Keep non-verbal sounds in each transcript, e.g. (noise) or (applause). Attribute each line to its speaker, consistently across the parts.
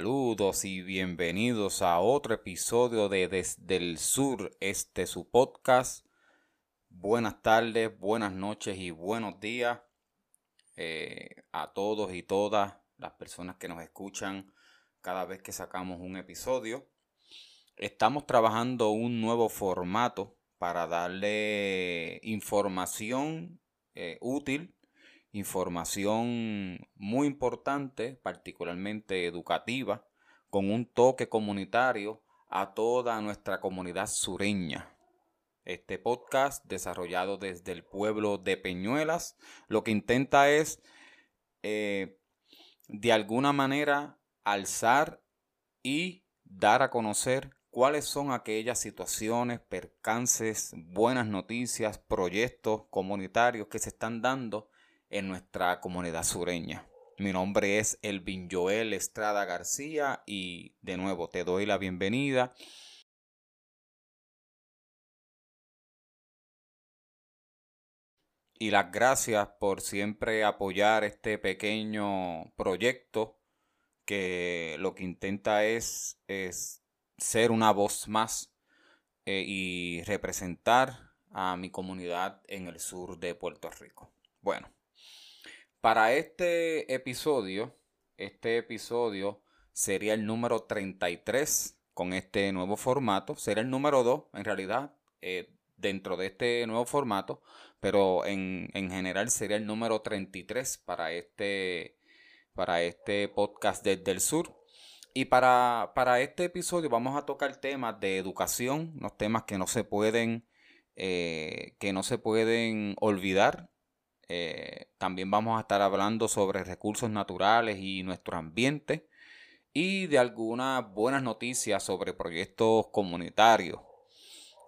Speaker 1: Saludos y bienvenidos a otro episodio de Desde el Sur, este su podcast. Buenas tardes, buenas noches y buenos días eh, a todos y todas las personas que nos escuchan cada vez que sacamos un episodio. Estamos trabajando un nuevo formato para darle información eh, útil información muy importante, particularmente educativa, con un toque comunitario a toda nuestra comunidad sureña. Este podcast, desarrollado desde el pueblo de Peñuelas, lo que intenta es, eh, de alguna manera, alzar y dar a conocer cuáles son aquellas situaciones, percances, buenas noticias, proyectos comunitarios que se están dando en nuestra comunidad sureña. Mi nombre es Elvin Joel Estrada García y de nuevo te doy la bienvenida. Y las gracias por siempre apoyar este pequeño proyecto que lo que intenta es, es ser una voz más eh, y representar a mi comunidad en el sur de Puerto Rico. Bueno, para este episodio, este episodio sería el número 33 con este nuevo formato. Será el número 2 en realidad eh, dentro de este nuevo formato, pero en, general sería el número 33 para este, para este podcast desde el sur. Y para, para, este episodio vamos a tocar temas de educación, los temas que no se pueden, eh, que no se pueden olvidar eh, también vamos a estar hablando sobre recursos naturales y nuestro ambiente y de algunas buenas noticias sobre proyectos comunitarios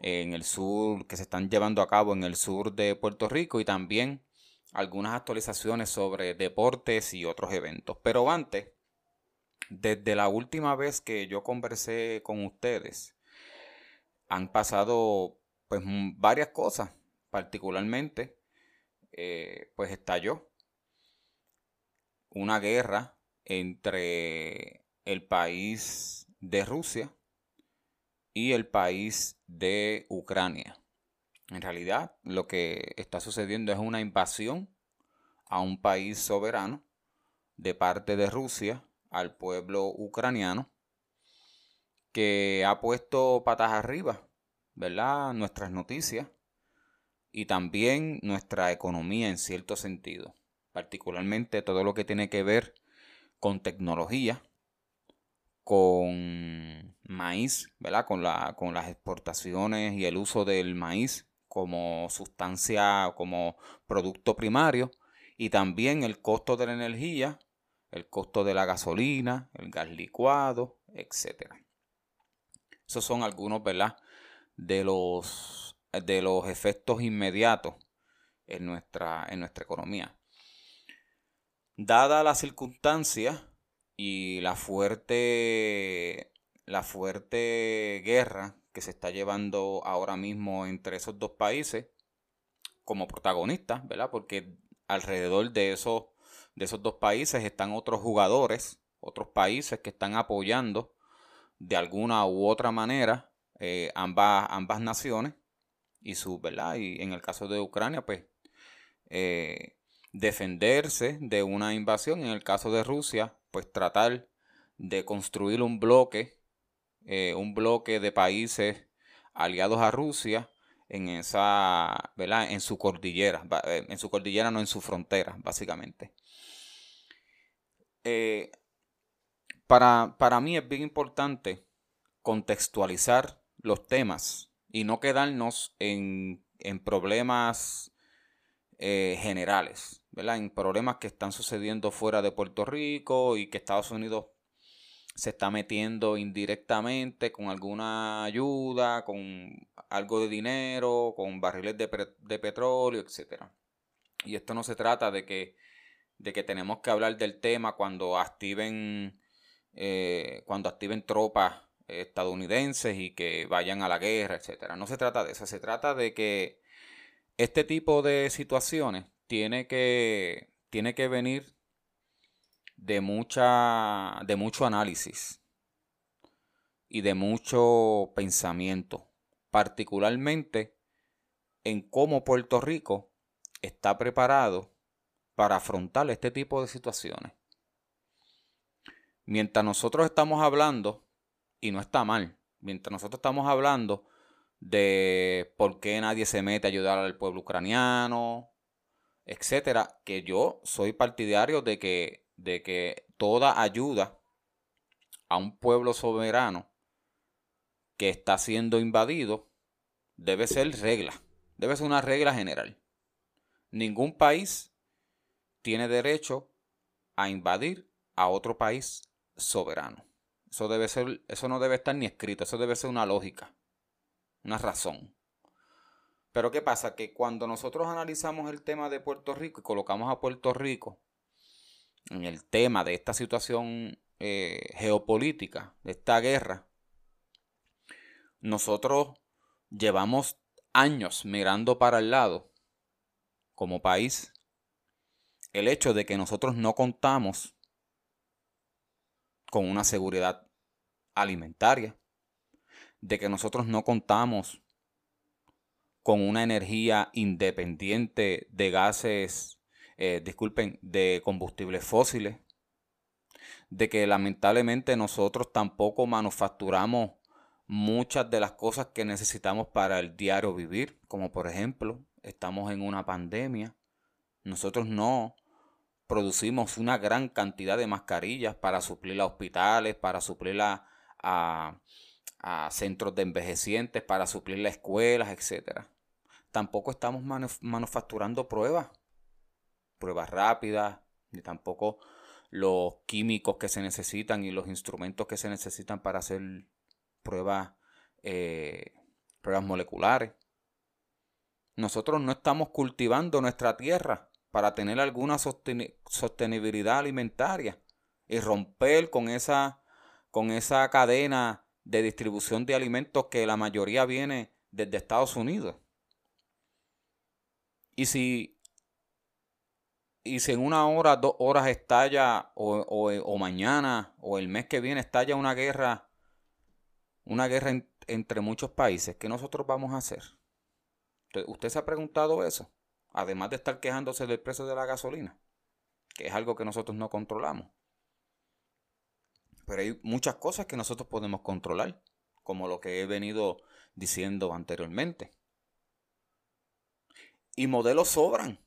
Speaker 1: en el sur que se están llevando a cabo en el sur de Puerto Rico y también algunas actualizaciones sobre deportes y otros eventos. Pero antes, desde la última vez que yo conversé con ustedes, han pasado pues varias cosas, particularmente eh, pues estalló una guerra entre el país de Rusia y el país de Ucrania. En realidad, lo que está sucediendo es una invasión a un país soberano de parte de Rusia al pueblo ucraniano que ha puesto patas arriba, ¿verdad? Nuestras noticias y también nuestra economía en cierto sentido, particularmente todo lo que tiene que ver con tecnología, con maíz, ¿verdad? Con, la, con las exportaciones y el uso del maíz como sustancia, como producto primario, y también el costo de la energía, el costo de la gasolina, el gas licuado, etc. Esos son algunos, ¿verdad? De los de los efectos inmediatos en nuestra, en nuestra economía. Dada la circunstancia y la fuerte, la fuerte guerra que se está llevando ahora mismo entre esos dos países, como protagonistas, ¿verdad? Porque alrededor de esos, de esos dos países están otros jugadores, otros países que están apoyando de alguna u otra manera eh, ambas, ambas naciones y su, ¿verdad? Y en el caso de Ucrania, pues eh, defenderse de una invasión. En el caso de Rusia, pues tratar de construir un bloque, eh, un bloque de países aliados a Rusia en esa, ¿verdad? En su cordillera, eh, en su cordillera, no en su frontera, básicamente. para, para mí es bien importante contextualizar los temas y no quedarnos en, problemas eh, generales, ¿verdad? En problemas que están sucediendo fuera de Puerto Rico y que Estados Unidos se está metiendo indirectamente con alguna ayuda, con algo de dinero, con barriles de, petróleo, etc. Y esto no se trata de que, de que tenemos que hablar del tema cuando activen, eh, cuando activen tropas estadounidenses y que vayan a la guerra, etcétera. No se trata de eso, se trata de que este tipo de situaciones tiene que, tiene que venir de mucha de mucho análisis y de mucho pensamiento, particularmente en cómo Puerto Rico está preparado para afrontar este tipo de situaciones. Mientras nosotros estamos hablando, y no está mal, mientras nosotros estamos hablando de por qué nadie se mete a ayudar al pueblo ucraniano, etcétera, que yo soy partidario de que, de que toda ayuda a un pueblo soberano que está siendo invadido debe ser regla, debe ser una regla general. Ningún país tiene derecho a invadir a otro país soberano. Eso debe ser, eso no debe estar ni escrito, eso debe ser una lógica, una razón. Pero ¿qué pasa? Que cuando nosotros analizamos el tema de Puerto Rico y colocamos a Puerto Rico en el tema de esta situación eh, geopolítica, de esta guerra, nosotros llevamos años mirando para el lado como país el hecho de que nosotros no contamos con una seguridad alimentaria, de que nosotros no contamos con una energía independiente de gases, eh, disculpen, de combustibles fósiles, de que lamentablemente nosotros tampoco manufacturamos muchas de las cosas que necesitamos para el diario vivir, como por ejemplo, estamos en una pandemia, nosotros no producimos una gran cantidad de mascarillas para suplir a hospitales, para suplir a, centros de envejecientes, para suplir a escuelas, etc. Tampoco estamos manufacturando pruebas, pruebas rápidas, ni tampoco los químicos que se necesitan y los instrumentos que se necesitan para hacer pruebas, eh, pruebas moleculares. Nosotros no estamos cultivando nuestra tierra para tener alguna sostenibilidad alimentaria y romper con esa, con esa cadena de distribución de alimentos que la mayoría viene desde Estados Unidos. Y si, y si en una hora, dos horas estalla, o, o, mañana, o el mes que viene estalla una guerra, una guerra entre muchos países, ¿qué nosotros vamos a hacer? ¿Usted se ha preguntado eso? Además de estar quejándose del precio de la gasolina, que es algo que nosotros no controlamos. Pero hay muchas cosas que nosotros podemos controlar, como lo que he venido diciendo anteriormente. Y modelos sobran.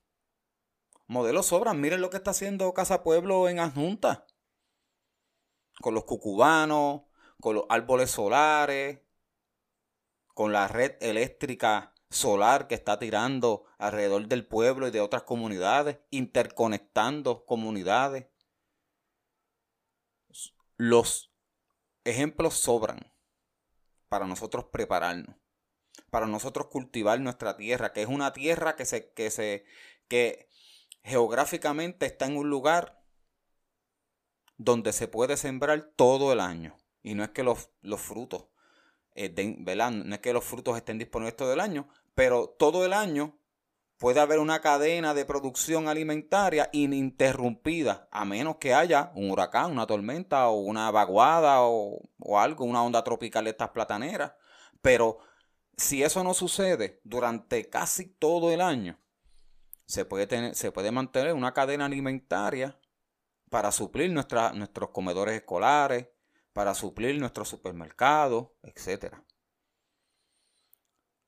Speaker 1: Modelos sobran. Miren lo que está haciendo Casa Pueblo en Adjunta. Con los cucubanos, con los árboles solares, con la red eléctrica solar que está tirando alrededor del pueblo y de otras comunidades, interconectando comunidades. Los ejemplos sobran para nosotros prepararnos, para nosotros cultivar nuestra tierra, que es una tierra que se, que se, que geográficamente está en un lugar donde se puede sembrar todo el año. Y no es que los, los frutos eh, no es que los frutos estén disponibles todo el año, pero todo el año puede haber una cadena de producción alimentaria ininterrumpida, a menos que haya un huracán, una tormenta o una vaguada o, algo, una onda tropical de estas plataneras. Pero si eso no sucede durante casi todo el año, se puede, tener, se puede mantener una cadena alimentaria para suplir nuestros comedores escolares, para suplir nuestros supermercados, etc.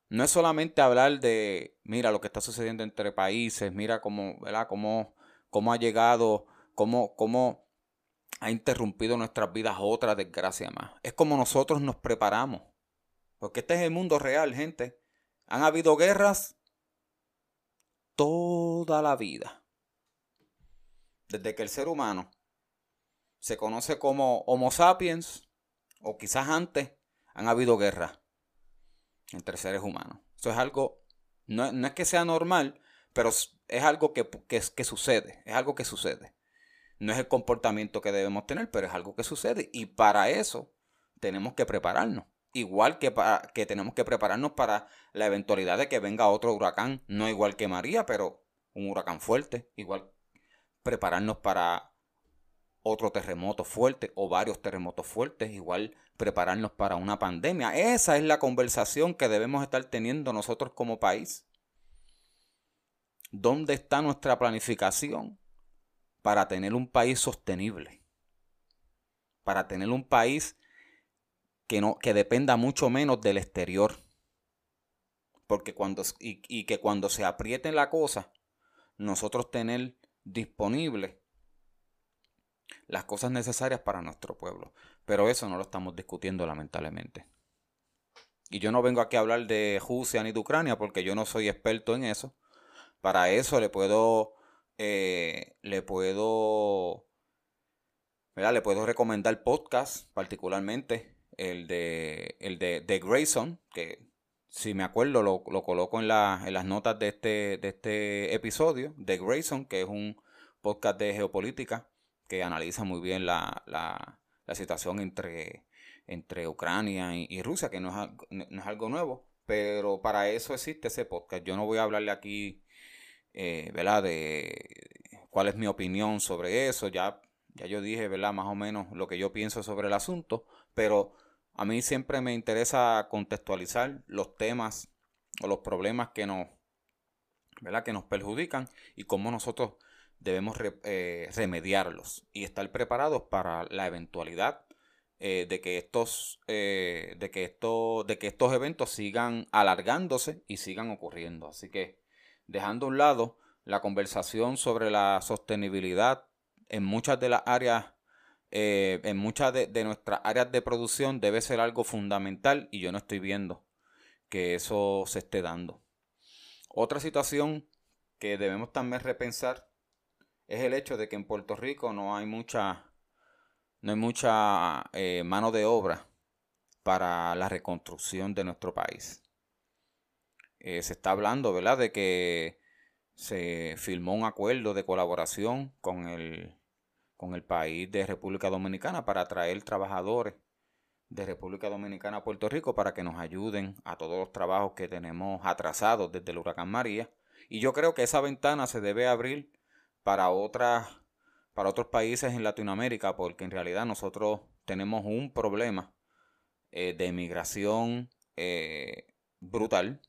Speaker 1: No es solamente hablar de, mira lo que está sucediendo entre países, mira cómo, ¿verdad? Cómo, cómo ha llegado, cómo, cómo ha interrumpido nuestras vidas otra desgracia más. Es como nosotros nos preparamos. Porque este es el mundo real, gente. Han habido guerras toda la vida. Desde que el ser humano se conoce como Homo sapiens, o quizás antes, han habido guerras entre seres humanos. Eso es algo, no, es que sea normal, pero es algo que, que, sucede, es algo que sucede. No es el comportamiento que debemos tener, pero es algo que sucede. Y para eso tenemos que prepararnos. Igual que, para, que tenemos que prepararnos para la eventualidad de que venga otro huracán, no igual que María, pero un huracán fuerte. Igual prepararnos para otro terremoto fuerte o varios terremotos fuertes, igual prepararnos para una pandemia. Esa es la conversación que debemos estar teniendo nosotros como país. ¿Dónde está nuestra planificación para tener un país sostenible? Para tener un país que, no, que dependa mucho menos del exterior. Porque cuando, y, que cuando se apriete la cosa, nosotros tener disponible las cosas necesarias para nuestro pueblo. Pero eso no lo estamos discutiendo lamentablemente. Y yo no vengo aquí a hablar de Rusia ni de Ucrania porque yo no soy experto en eso. Para eso le puedo, eh, le puedo, le puedo recomendar podcast, particularmente el de, el de, Grayson, que si me acuerdo lo, coloco en, en, las notas de este, de este episodio, de Grayson, que es un podcast de geopolítica que analiza muy bien la, la, la situación entre, entre Ucrania y, Rusia, que no es, no es, algo nuevo, pero para eso existe ese podcast. Yo no voy a hablarle aquí, eh, ¿verdad? De cuál es mi opinión sobre eso, ya, ya yo dije, ¿verdad? Más o menos lo que yo pienso sobre el asunto, pero a mí siempre me interesa contextualizar los temas o los problemas que nos, ¿verdad? Que nos perjudican y cómo nosotros debemos eh, remediarlos y estar preparados para la eventualidad eh, de que estos eh, de que esto, de que estos eventos sigan alargándose y sigan ocurriendo. Así que dejando a un lado la conversación sobre la sostenibilidad en muchas de las áreas en muchas de, de nuestras áreas de producción debe ser algo fundamental y yo no estoy viendo que eso se esté dando. Otra situación que debemos también repensar es el hecho de que en Puerto Rico no hay mucha, no hay mucha eh, mano de obra para la reconstrucción de nuestro país. Eh, se está hablando, ¿verdad?, de que se firmó un acuerdo de colaboración con el, con el país de República Dominicana para atraer trabajadores de República Dominicana a Puerto Rico para que nos ayuden a todos los trabajos que tenemos atrasados desde el huracán María. Y yo creo que esa ventana se debe abrir para otras para otros países en Latinoamérica porque en realidad nosotros tenemos un problema eh, de migración eh, brutal.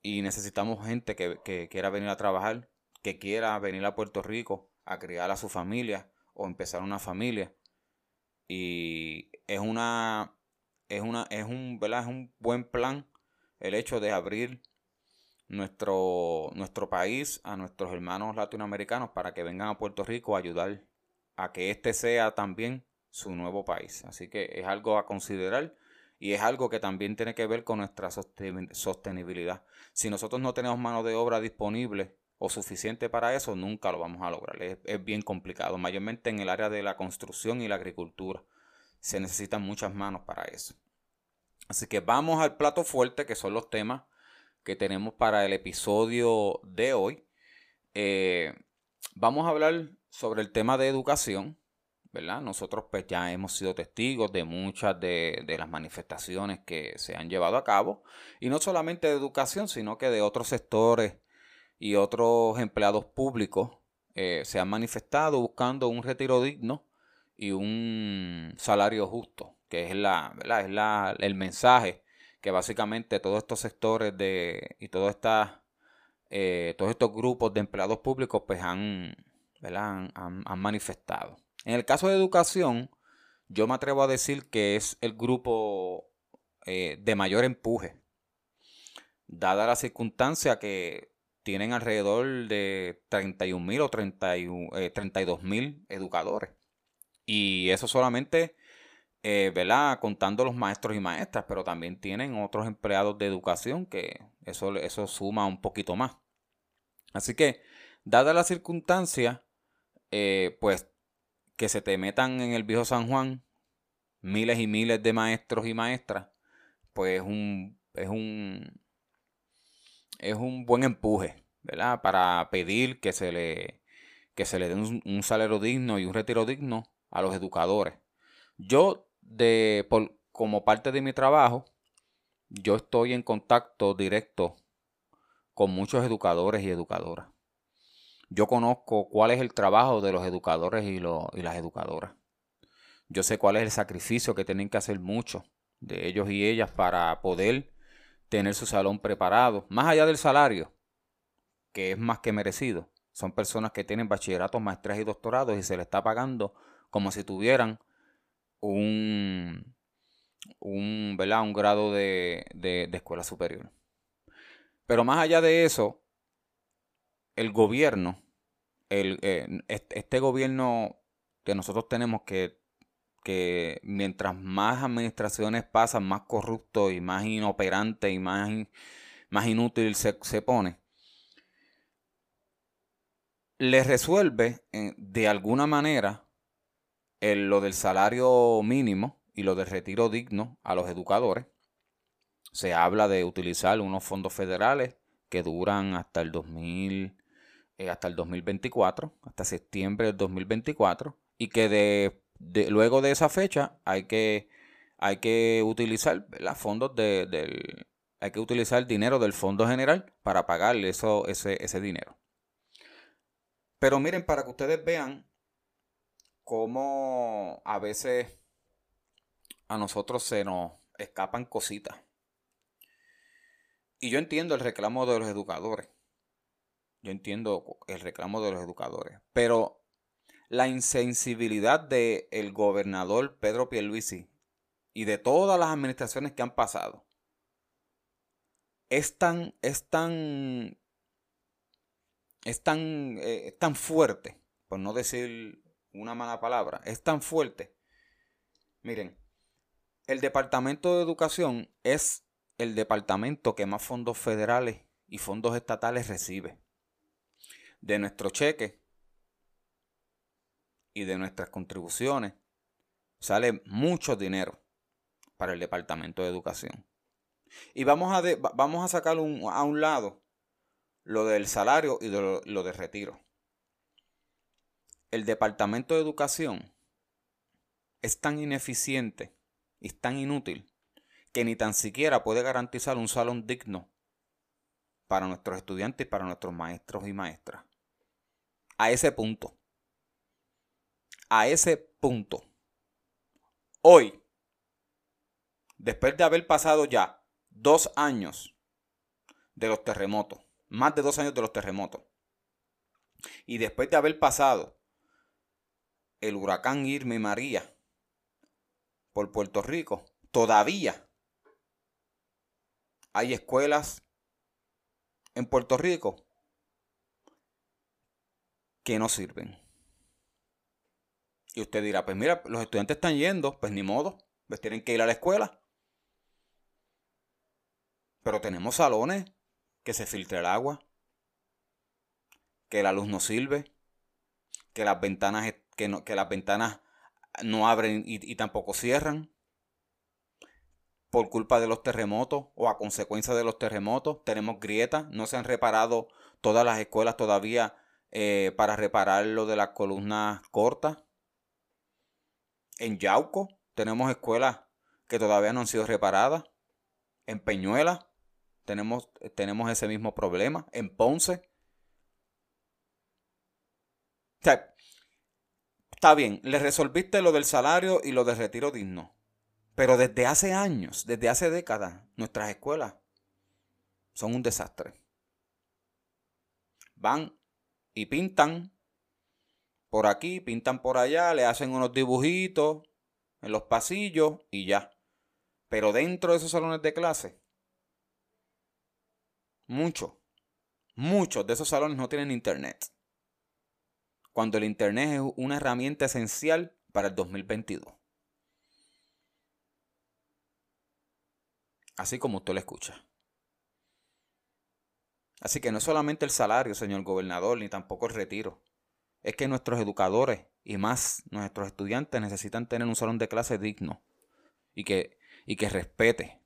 Speaker 1: Y necesitamos gente que, que, quiera venir a trabajar, que quiera venir a Puerto Rico a criar a su familia o empezar una familia. Y es una es una es un es un buen plan el hecho de abrir nuestro, nuestro país, a nuestros hermanos latinoamericanos para que vengan a Puerto Rico a ayudar a que este sea también su nuevo país. Así que es algo a considerar y es algo que también tiene que ver con nuestra sostenibilidad. Si nosotros no tenemos mano de obra disponible o suficiente para eso, nunca lo vamos a lograr. Es, es bien complicado, mayormente en el área de la construcción y la agricultura. Se necesitan muchas manos para eso. Así que vamos al plato fuerte, que son los temas que tenemos para el episodio de hoy. Eh, vamos a hablar sobre el tema de educación, ¿verdad? Nosotros pues ya hemos sido testigos de muchas de, las manifestaciones que se han llevado a cabo, y no solamente de educación, sino que de otros sectores y otros empleados públicos eh, se han manifestado buscando un retiro digno y un salario justo, que es, la, ¿verdad? es la, el mensaje que básicamente todos estos sectores de, y todas estas, eh, todos estos grupos de empleados públicos pues han, han, manifestado. En el caso de educación, yo me atrevo a decir que es el grupo eh, de mayor empuje, dada la circunstancia que tienen alrededor de 31 mil o 31, eh, 32 mil educadores. Y eso solamente eh, ¿verdad? Contando los maestros y maestras, pero también tienen otros empleados de educación que eso, eso suma un poquito más. Así que, dada la circunstancia, eh, pues que se te metan en el viejo San Juan miles y miles de maestros y maestras, pues un, es un es un buen empuje, ¿verdad? Para pedir que se le que se le dé un, un salario digno y un retiro digno a los educadores. Yo de, como parte de mi trabajo, yo estoy en contacto directo con muchos educadores y educadoras. Yo conozco cuál es el trabajo de los educadores y, y las educadoras. Yo sé cuál es el sacrificio que tienen que hacer muchos de ellos y ellas para poder tener su salón preparado, más allá del salario, que es más que merecido. Son personas que tienen bachilleratos, maestrías y doctorados y se les está pagando como si tuvieran un, un, un grado de, de, escuela superior. Pero más allá de eso, el gobierno, el, eh, este gobierno que nosotros tenemos que, que mientras más administraciones pasan, más corrupto y más inoperante y más, más inútil se, se pone, le resuelve eh, de alguna manera lo del salario mínimo y lo del retiro digno a los educadores. Se habla de utilizar unos fondos federales que duran hasta el 2000, eh, hasta el 2024, hasta septiembre del 2024, y que de, luego de esa fecha hay que, hay que utilizar los fondos de, del, hay que utilizar el dinero del fondo general para pagarle eso, ese, ese dinero. Pero miren, para que ustedes vean cómo a veces a nosotros se nos escapan cositas. Y yo entiendo el reclamo de los educadores. Yo entiendo el reclamo de los educadores. Pero la insensibilidad del el gobernador Pedro Pierluisi y de todas las administraciones que han pasado es tan, es tan es tan, eh, tan fuerte, por no decir una mala palabra, es tan fuerte. Miren, el Departamento de Educación es el departamento que más fondos federales y fondos estatales recibe. De nuestro cheque y de nuestras contribuciones sale mucho dinero para el Departamento de Educación. Y vamos a, vamos a sacar a un lado lo del salario y lo, lo de retiro. El Departamento de Educación es tan ineficiente y tan inútil que ni tan siquiera puede garantizar un salón digno para nuestros estudiantes y para nuestros maestros y maestras. A ese punto. A ese punto. Hoy, después de haber pasado ya dos años de los terremotos, más de dos años de los terremotos. Y después de haber pasado el huracán Irma y María por Puerto Rico, todavía hay escuelas en Puerto Rico que no sirven. Y usted dirá, pues mira, los estudiantes están yendo, pues ni modo, pues tienen que ir a la escuela. Pero tenemos salones que se filtre el agua, que la luz no sirve, que las ventanas, que las ventanas no abren y, tampoco cierran por culpa de los terremotos o a consecuencia de los terremotos. Tenemos grietas, no se han reparado todas las escuelas todavía eh, para reparar lo de las columnas cortas. En Yauco tenemos escuelas que todavía no han sido reparadas. En Peñuela tenemos, tenemos ese mismo problema. En Ponce. Está bien, le resolviste lo del salario y lo del retiro digno. Pero desde hace años, desde hace décadas, nuestras escuelas son un desastre. Van y pintan por aquí, pintan por allá, le hacen unos dibujitos en los pasillos y ya. Pero dentro de esos salones de clase Muchos, muchos de esos salones no tienen internet. Cuando el internet es una herramienta esencial para el 2022. Así como usted lo escucha. Así que no es solamente el salario, señor gobernador, ni tampoco el retiro. Es que nuestros educadores y más nuestros estudiantes necesitan tener un salón de clase digno y que, y que respete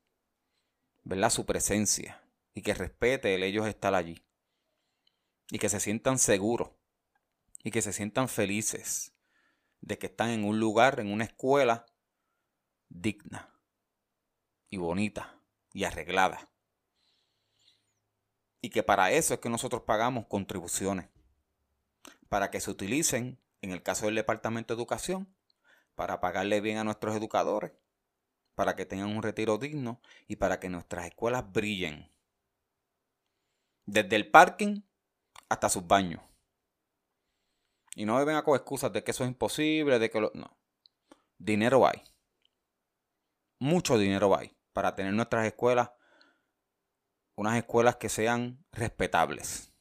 Speaker 1: ¿verdad? su presencia y que respete el ellos estar allí. Y que se sientan seguros y que se sientan felices de que están en un lugar, en una escuela digna y bonita y arreglada. Y que para eso es que nosotros pagamos contribuciones. para que se utilicen, en el caso del Departamento de Educación, para pagarle bien a nuestros educadores, para que tengan un retiro digno y para que nuestras escuelas brillen. Desde el parking hasta sus baños. Y no me vengan con excusas de que eso es imposible, de que lo... No. Dinero hay. Mucho dinero hay para tener nuestras escuelas, unas escuelas que sean respetables.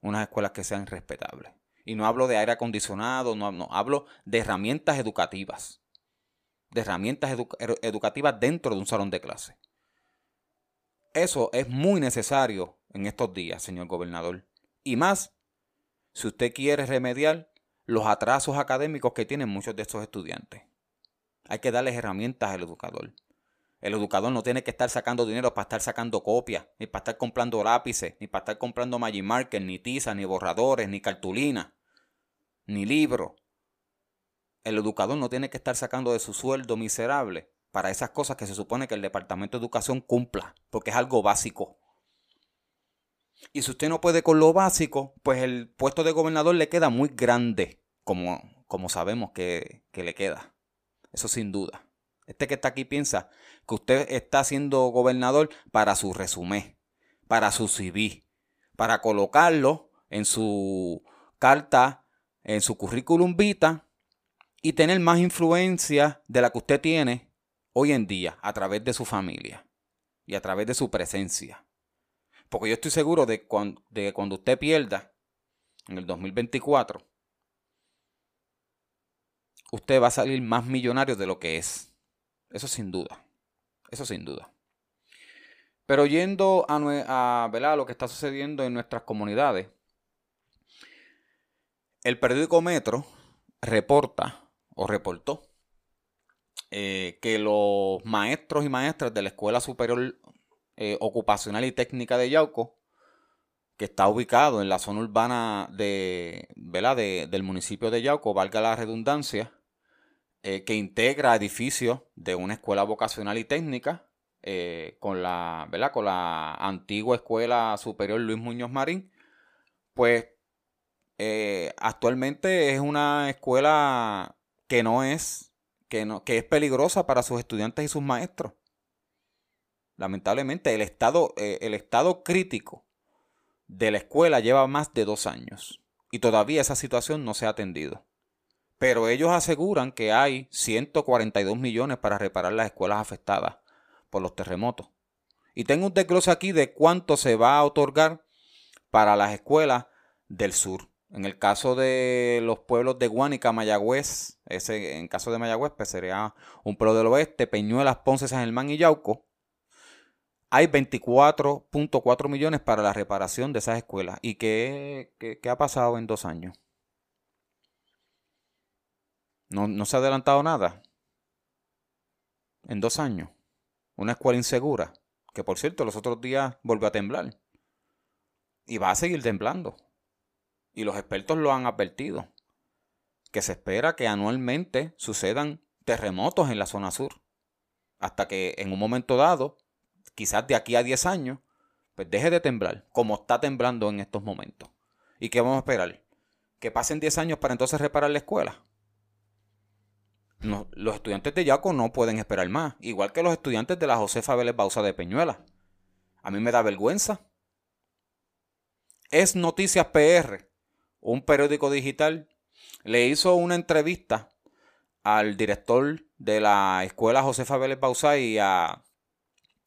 Speaker 1: Unas escuelas que sean respetables. Y no hablo de aire acondicionado, no hablo de herramientas educativas. De herramientas educativas dentro de un salón de clase. Eso es muy necesario en estos días, señor gobernador. Y más si usted quiere remediar los atrasos académicos que tienen muchos de estos estudiantes. Hay que darles herramientas al educador. El educador no tiene que estar sacando dinero para estar sacando copias, ni para estar comprando lápices, ni para estar comprando Magic Marker, ni tiza, ni borradores, ni cartulina, ni libro. El educador no tiene que estar sacando de su sueldo miserable para esas cosas que se supone que el Departamento de Educación cumpla, porque es algo básico. Y si usted no puede con lo básico, pues el puesto de gobernador le queda muy grande, como, como sabemos que, que le queda. Eso sin duda. Este que está aquí piensa que usted está siendo gobernador para su resumen, para su CV, para colocarlo en su carta, en su currículum vita y tener más influencia de la que usted tiene hoy en día a través de su familia y a través de su presencia. Porque yo estoy seguro de, que cuando usted pierda en el 2024, usted va a salir más millonario de lo que es. Eso sin duda. Eso sin duda. Pero yendo a, a, lo que está sucediendo en nuestras comunidades, el periódico Metro reporta o reportó eh, que los maestros y maestras de la Escuela Superior eh, Ocupacional y Técnica de Yauco, que está ubicado en la zona urbana de, del municipio de Yauco, valga la redundancia, eh, que integra edificios de una escuela vocacional y técnica eh, con, la, con la antigua Escuela Superior Luis Muñoz Marín, pues actualmente es una escuela que no es, que, no, que es peligrosa para sus estudiantes y sus maestros lamentablemente, el estado, eh, el estado crítico de la escuela lleva más de dos años y todavía esa situación no se ha atendido. Pero ellos aseguran que hay 142 millones para reparar las escuelas afectadas por los terremotos. Y tengo un desglose aquí de cuánto se va a otorgar para las escuelas del sur. En el caso de los pueblos de Guánica, Mayagüez, ese, en caso de Mayagüez, pues sería un pueblo del oeste, Peñuelas, Ponce, San Germán y Yauco hay 24.4 millones para la reparación de esas escuelas. ¿Y qué, ha pasado en dos años? No, no se ha adelantado nada. En dos años. Una escuela insegura. Que por cierto, los otros días volvió a temblar. Y va a seguir temblando. Y los expertos lo han advertido. Que se espera que anualmente sucedan terremotos en la zona sur. Hasta que en un momento dado quizás de aquí a 10 años, pues deje de temblar, como está temblando en estos momentos. ¿Y qué vamos a esperar? ¿Que pasen 10 años para entonces reparar la escuela? Los estudiantes de Yaco no pueden esperar más, igual que los estudiantes de la Josefa Vélez Bausa de Peñuela. A mí me da vergüenza. Es Noticias PR, un periódico digital, le hizo una entrevista al director de la escuela Josefa Vélez Bausa y a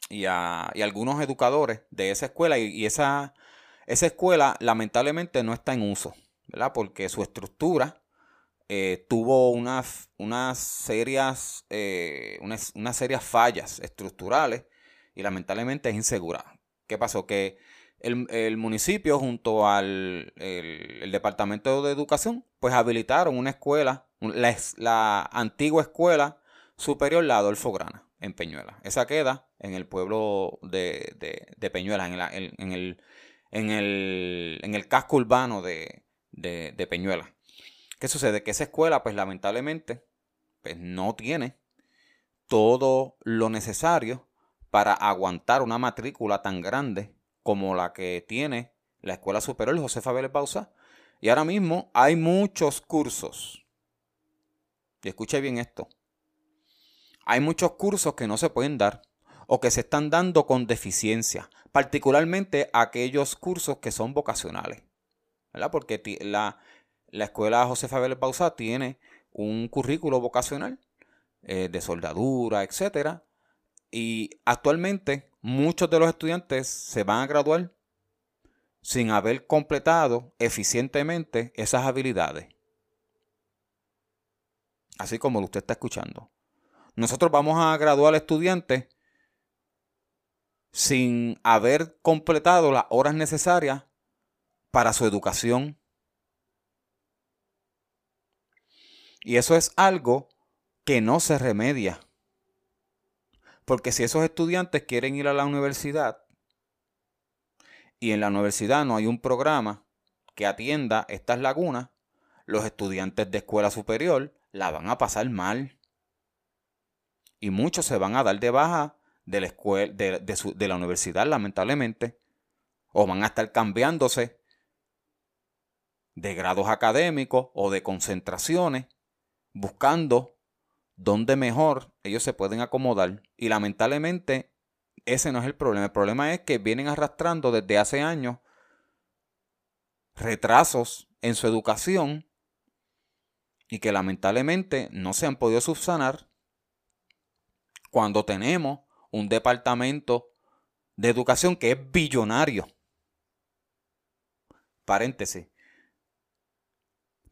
Speaker 1: y, a, algunos educadores de esa escuela y, esa, esa escuela lamentablemente no está en uso, ¿verdad? Porque su estructura eh, tuvo unas, unas, serias, eh, unas, serias fallas estructurales y lamentablemente es insegura. ¿Qué pasó? Que el, municipio junto al el, Departamento de Educación pues habilitaron una escuela, la, la antigua escuela superior, la Adolfo Grana en Peñuela. Esa queda en el pueblo de, de, Peñuela, en, en, el, en, el, en el casco urbano de, de, Peñuela. ¿Qué sucede? Que esa escuela, pues lamentablemente, pues no tiene todo lo necesario para aguantar una matrícula tan grande como la que tiene la Escuela Superior José Vélez Bausa Y ahora mismo hay muchos cursos. Y escuche bien esto. Hay muchos cursos que no se pueden dar o que se están dando con deficiencia, particularmente aquellos cursos que son vocacionales. ¿verdad? Porque la, la escuela José Fabel Bausá tiene un currículo vocacional eh, de soldadura, etc. Y actualmente muchos de los estudiantes se van a graduar sin haber completado eficientemente esas habilidades. Así como lo usted está escuchando. Nosotros vamos a graduar estudiantes sin haber completado las horas necesarias para su educación. Y eso es algo que no se remedia. Porque si esos estudiantes quieren ir a la universidad y en la universidad no hay un programa que atienda estas lagunas, los estudiantes de escuela superior la van a pasar mal. Y muchos se van a dar de baja de la, escuela, de, de la universidad, lamentablemente. O van a estar cambiándose de grados académicos o de concentraciones, buscando dónde mejor ellos se pueden acomodar. Y lamentablemente ese no es el problema. El problema es que vienen arrastrando desde hace años retrasos en su educación y que lamentablemente no se han podido subsanar cuando tenemos un departamento de educación que es billonario. Paréntesis.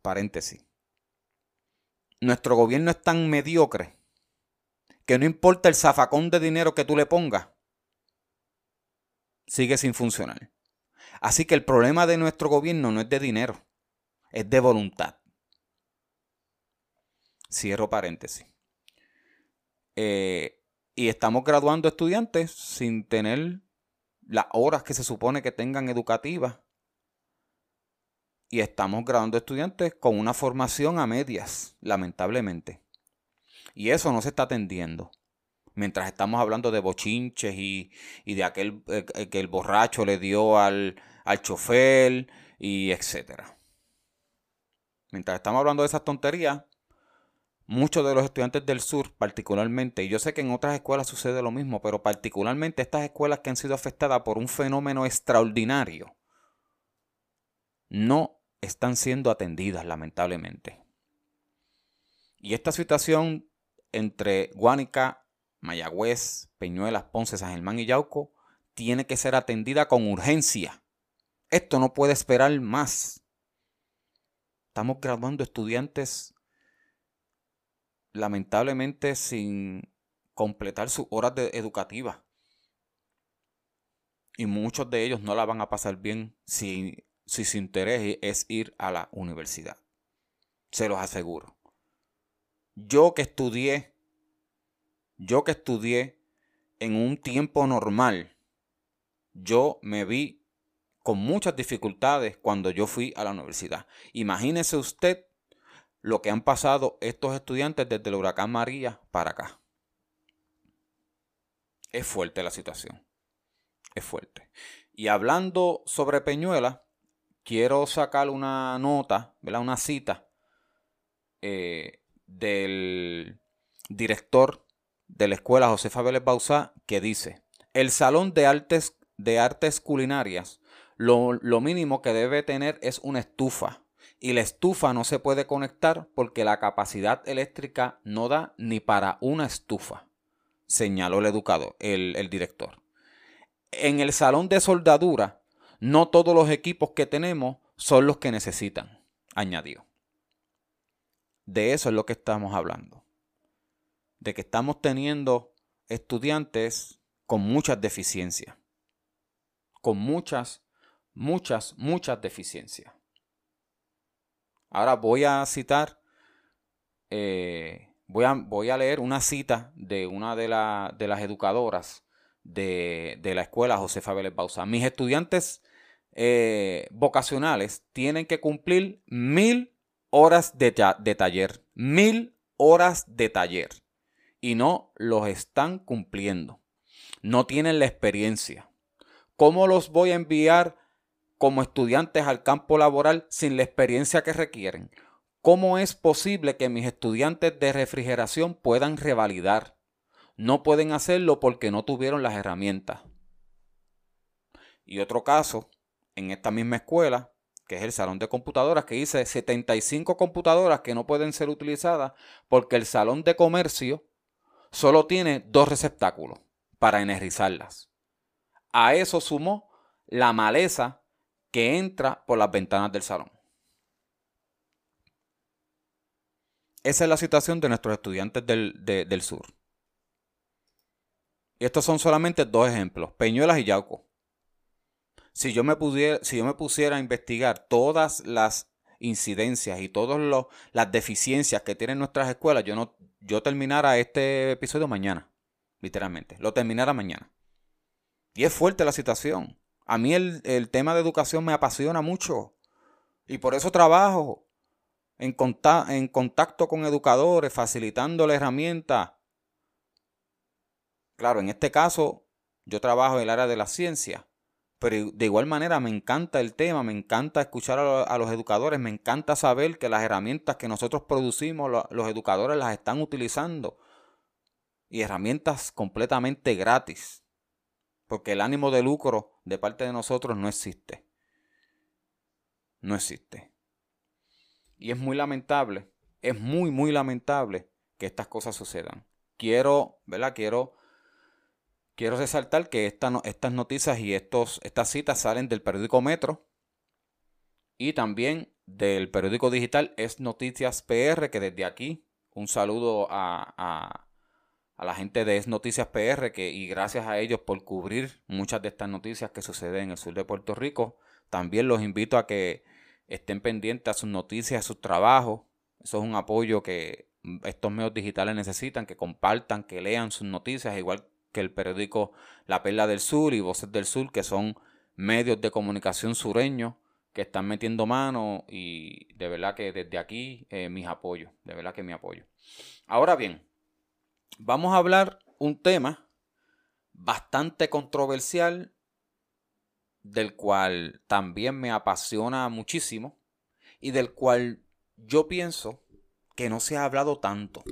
Speaker 1: Paréntesis. Nuestro gobierno es tan mediocre que no importa el zafacón de dinero que tú le pongas, sigue sin funcionar. Así que el problema de nuestro gobierno no es de dinero, es de voluntad. Cierro paréntesis. Eh, y estamos graduando estudiantes sin tener las horas que se supone que tengan educativas. Y estamos graduando estudiantes con una formación a medias, lamentablemente. Y eso no se está atendiendo. Mientras estamos hablando de bochinches y, de aquel eh, que el borracho le dio al, al chofer y etcétera. Mientras estamos hablando de esas tonterías, muchos de los estudiantes del sur particularmente, y yo sé que en otras escuelas sucede lo mismo, pero particularmente estas escuelas que han sido afectadas por un fenómeno extraordinario, no están siendo atendidas lamentablemente. Y esta situación entre Guánica, Mayagüez, Peñuelas, Ponce, San Germán y Yauco tiene que ser atendida con urgencia. Esto no puede esperar más. Estamos graduando estudiantes lamentablemente sin completar sus horas educativas. Y muchos de ellos no la van a pasar bien si, si su interés es ir a la universidad. Se los aseguro. Yo que estudié, yo que estudié en un tiempo normal, yo me vi con muchas dificultades cuando yo fui a la universidad. Imagínese usted lo que han pasado estos estudiantes desde el huracán María para acá. Es fuerte la situación. Es fuerte. Y hablando sobre Peñuela, quiero sacar una nota, una cita eh, del director de la escuela Josefa Vélez Bausá que dice, el salón de artes, de artes culinarias, lo, lo mínimo que debe tener es una estufa, y la estufa no se puede conectar porque la capacidad eléctrica no da ni para una estufa, señaló el educador, el, el director. En el salón de soldadura, no todos los equipos que tenemos son los que necesitan, añadió. De eso es lo que estamos hablando. De que estamos teniendo estudiantes con muchas deficiencias. Con muchas, muchas, muchas deficiencias. Ahora voy a citar, eh, voy, a, leer una cita de una de, de las educadoras de, la escuela Josefa Vélez Bausa. Mis estudiantes eh, vocacionales tienen que cumplir mil horas de, de taller, mil horas de taller y no los están cumpliendo. No tienen la experiencia. ¿Cómo los voy a enviar como estudiantes al campo laboral sin la experiencia que requieren. ¿Cómo es posible que mis estudiantes de refrigeración puedan revalidar? No pueden hacerlo porque no tuvieron las herramientas. Y otro caso, en esta misma escuela, que es el salón de computadoras, que dice 75 computadoras que no pueden ser utilizadas porque el salón de comercio solo tiene dos receptáculos para energizarlas. A eso sumó la maleza que entra por las ventanas del salón. Esa es la situación de nuestros estudiantes del, sur. Y estos son solamente dos ejemplos, Peñuelas y Yauco. Si yo me, si yo me pusiera a investigar todas las incidencias y todas las deficiencias que tienen nuestras escuelas, yo, no, yo terminara este episodio mañana, literalmente. Lo terminara mañana. Y es fuerte la situación. A mí el, tema de educación me apasiona mucho. Y por eso trabajo en, en contacto con educadores, facilitando la herramienta. Claro, en este caso yo trabajo en el área de la ciencia, pero de igual manera me encanta el tema, me encanta escuchar a, los educadores, me encanta saber que las herramientas que nosotros producimos, los educadores las están utilizando. Y herramientas completamente gratis. Porque el ánimo de lucro de parte de nosotros no existe. No existe. Y es muy lamentable, es muy, muy lamentable que estas cosas sucedan. Quiero, ¿verdad? Quiero, quiero resaltar que estas noticias y estos, estas citas salen del periódico Metro y también del periódico digital Es Noticias PR, que desde aquí un saludo a a la gente de Es Noticias PR que, y gracias a ellos por cubrir muchas de estas noticias que suceden en el sur de Puerto Rico. También los invito a que estén pendientes a sus noticias, a sus trabajos. Eso es un apoyo que estos medios digitales necesitan, que compartan, que lean sus noticias, igual que el periódico La Perla del Sur y Voces del Sur, que son medios de comunicación sureños que están metiendo mano y de verdad que desde aquí eh, mis apoyos, de verdad que mi apoyo. Ahora bien, vamos a hablar un tema bastante controversial, del cual también me apasiona muchísimo y del cual yo pienso que no se ha hablado tanto.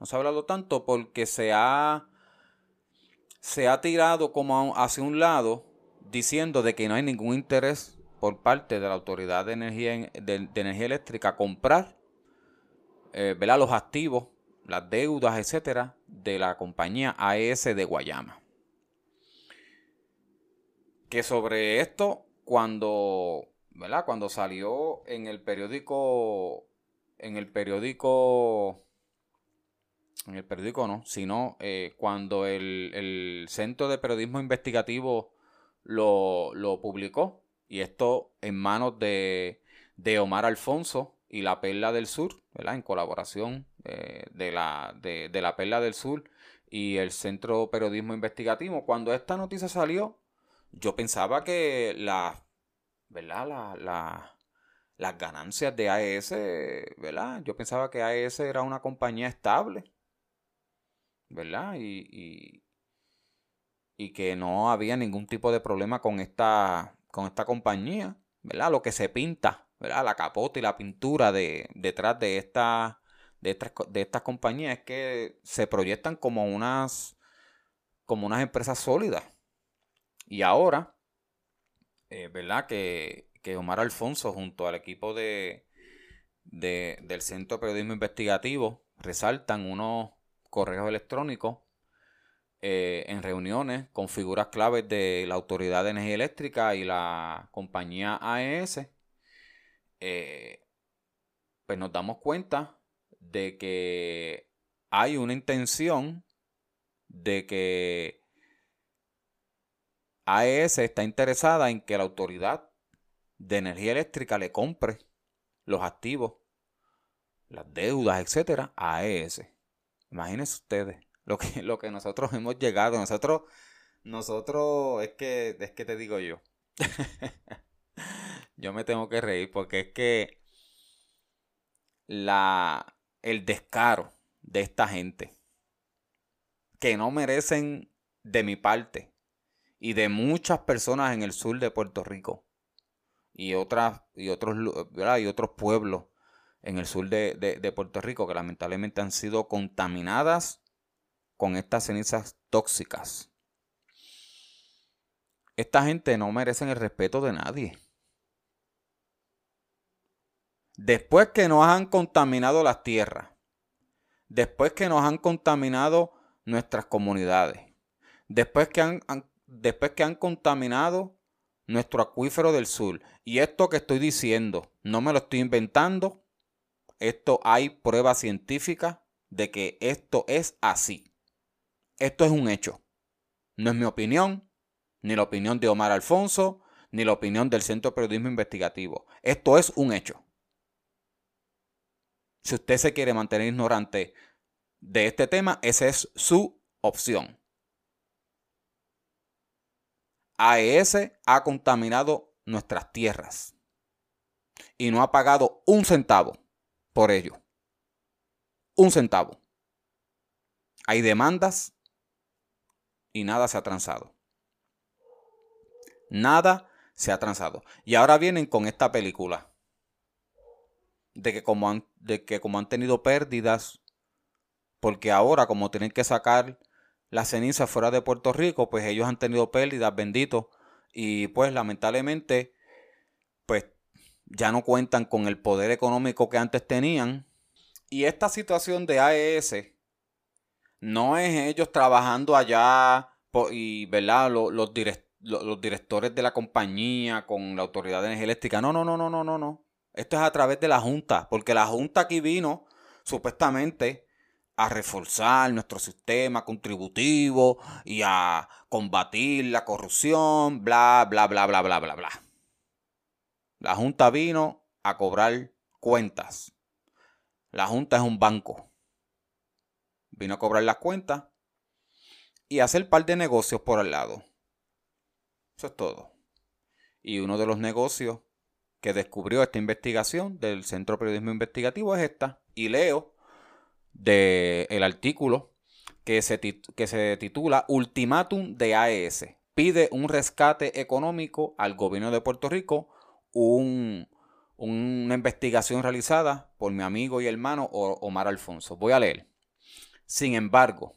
Speaker 1: No se ha hablado tanto porque se ha, se ha tirado como hacia un lado diciendo de que no hay ningún interés por parte de la Autoridad de Energía, de, energía Eléctrica comprar eh, los activos las deudas, etcétera, de la compañía AES de Guayama. Que sobre esto, cuando. Cuando salió en el periódico, en el periódico, en el periódico no, sino eh, cuando el, Centro de Periodismo Investigativo lo, lo publicó, y esto en manos de, de Omar Alfonso y la Perla del Sur, ¿verdad? En colaboración eh, de, la, de, la Perla del Sur y el Centro Periodismo Investigativo. Cuando esta noticia salió, yo pensaba que la, ¿verdad? La, las ganancias de AES, ¿verdad? Yo pensaba que AES era una compañía estable, ¿verdad? Y, y, y, que no había ningún tipo de problema con esta, con esta compañía, ¿verdad? Lo que se pinta, La capota y la pintura de, detrás de esta de estas, de estas compañías es que se proyectan como unas, como unas empresas sólidas. Y ahora, eh, ¿verdad? Que, Omar Alfonso junto al equipo de, del Centro de Periodismo Investigativo resaltan unos correos electrónicos eh, en reuniones con figuras claves de la Autoridad de Energía Eléctrica y la compañía AES, eh, pues nos damos cuenta de que hay una intención de que AES está interesada en que la autoridad de energía eléctrica le compre los activos, las deudas, etcétera, a AES. Imagínense ustedes lo que, lo que nosotros hemos llegado. Nosotros, nosotros, es que, es que te digo yo. (laughs) yo me tengo que reír porque es que la, el descaro de esta gente que no merecen de mi parte y de muchas personas en el sur de Puerto Rico y, otras, y, otros, y otros pueblos en el sur de, de Puerto Rico que lamentablemente han sido contaminadas con estas cenizas tóxicas. Esta gente no merece el respeto de nadie. Después que nos han contaminado las tierras, después que nos han contaminado nuestras comunidades, después que han, después que han contaminado nuestro acuífero del sur. Y esto que estoy diciendo, no me lo estoy inventando. Esto hay pruebas científicas de que esto es así. Esto es un hecho. No es mi opinión, ni la opinión de Omar Alfonso, ni la opinión del Centro de Periodismo Investigativo. Esto es un hecho. Si usted se quiere mantener ignorante de este tema, esa es su opción. AES ha contaminado nuestras tierras y no ha pagado un centavo por ello. Un centavo. Hay demandas y nada se ha transado. Nada se ha transado. Y ahora vienen con esta película de que como han, de que como han tenido pérdidas, porque ahora como tienen que sacar las cenizas fuera de Puerto Rico, pues ellos han tenido pérdidas, bendito, y pues lamentablemente, pues ya no cuentan con el poder económico que antes tenían. Y esta situación de AES no es ellos trabajando allá y, ¿verdad? Los, los, los directores de la compañía con la autoridad de energía eléctrica. No, no, no, no, no, no, no. Esto es a través de la Junta, porque la Junta aquí vino supuestamente a reforzar nuestro sistema contributivo y a combatir la corrupción, bla, bla, bla, bla, bla, bla, bla. La Junta vino a cobrar cuentas. La Junta es un banco. Vino a cobrar las cuentas y hacer par de negocios por al lado. Eso es todo. Y uno de los negocios que descubrió esta investigación del Centro Periodismo Investigativo es esta. Y leo del el artículo que se, que se titula Ultimátum de AES. Pide un rescate económico al gobierno de Puerto Rico, un, una investigación realizada por mi amigo y hermano Omar Alfonso. Voy a leer. Sin embargo,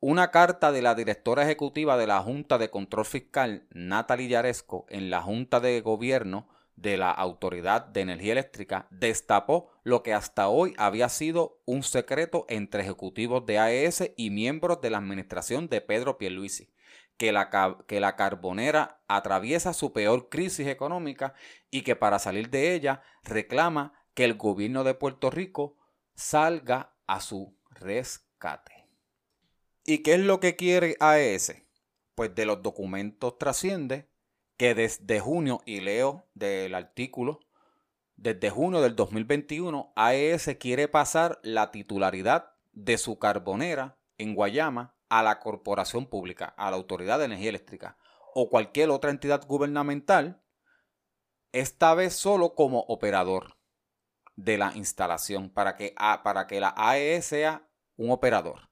Speaker 1: una carta de la directora ejecutiva de la Junta de Control Fiscal, Natalie Yaresco, en la Junta de Gobierno, de la Autoridad de Energía Eléctrica destapó lo que hasta hoy había sido un secreto entre ejecutivos de AES y miembros de la administración de Pedro Pierluisi, que la, que la carbonera atraviesa su peor crisis económica y que para salir de ella reclama que el gobierno de Puerto Rico salga a su rescate. ¿Y qué es lo que quiere AES? Pues de los documentos trasciende que desde junio, y leo del artículo, desde junio del 2021, AES quiere pasar la titularidad de su carbonera en Guayama a la corporación pública, a la Autoridad de Energía Eléctrica o cualquier otra entidad gubernamental, esta vez solo como operador de la instalación, para que, para que la AES sea un operador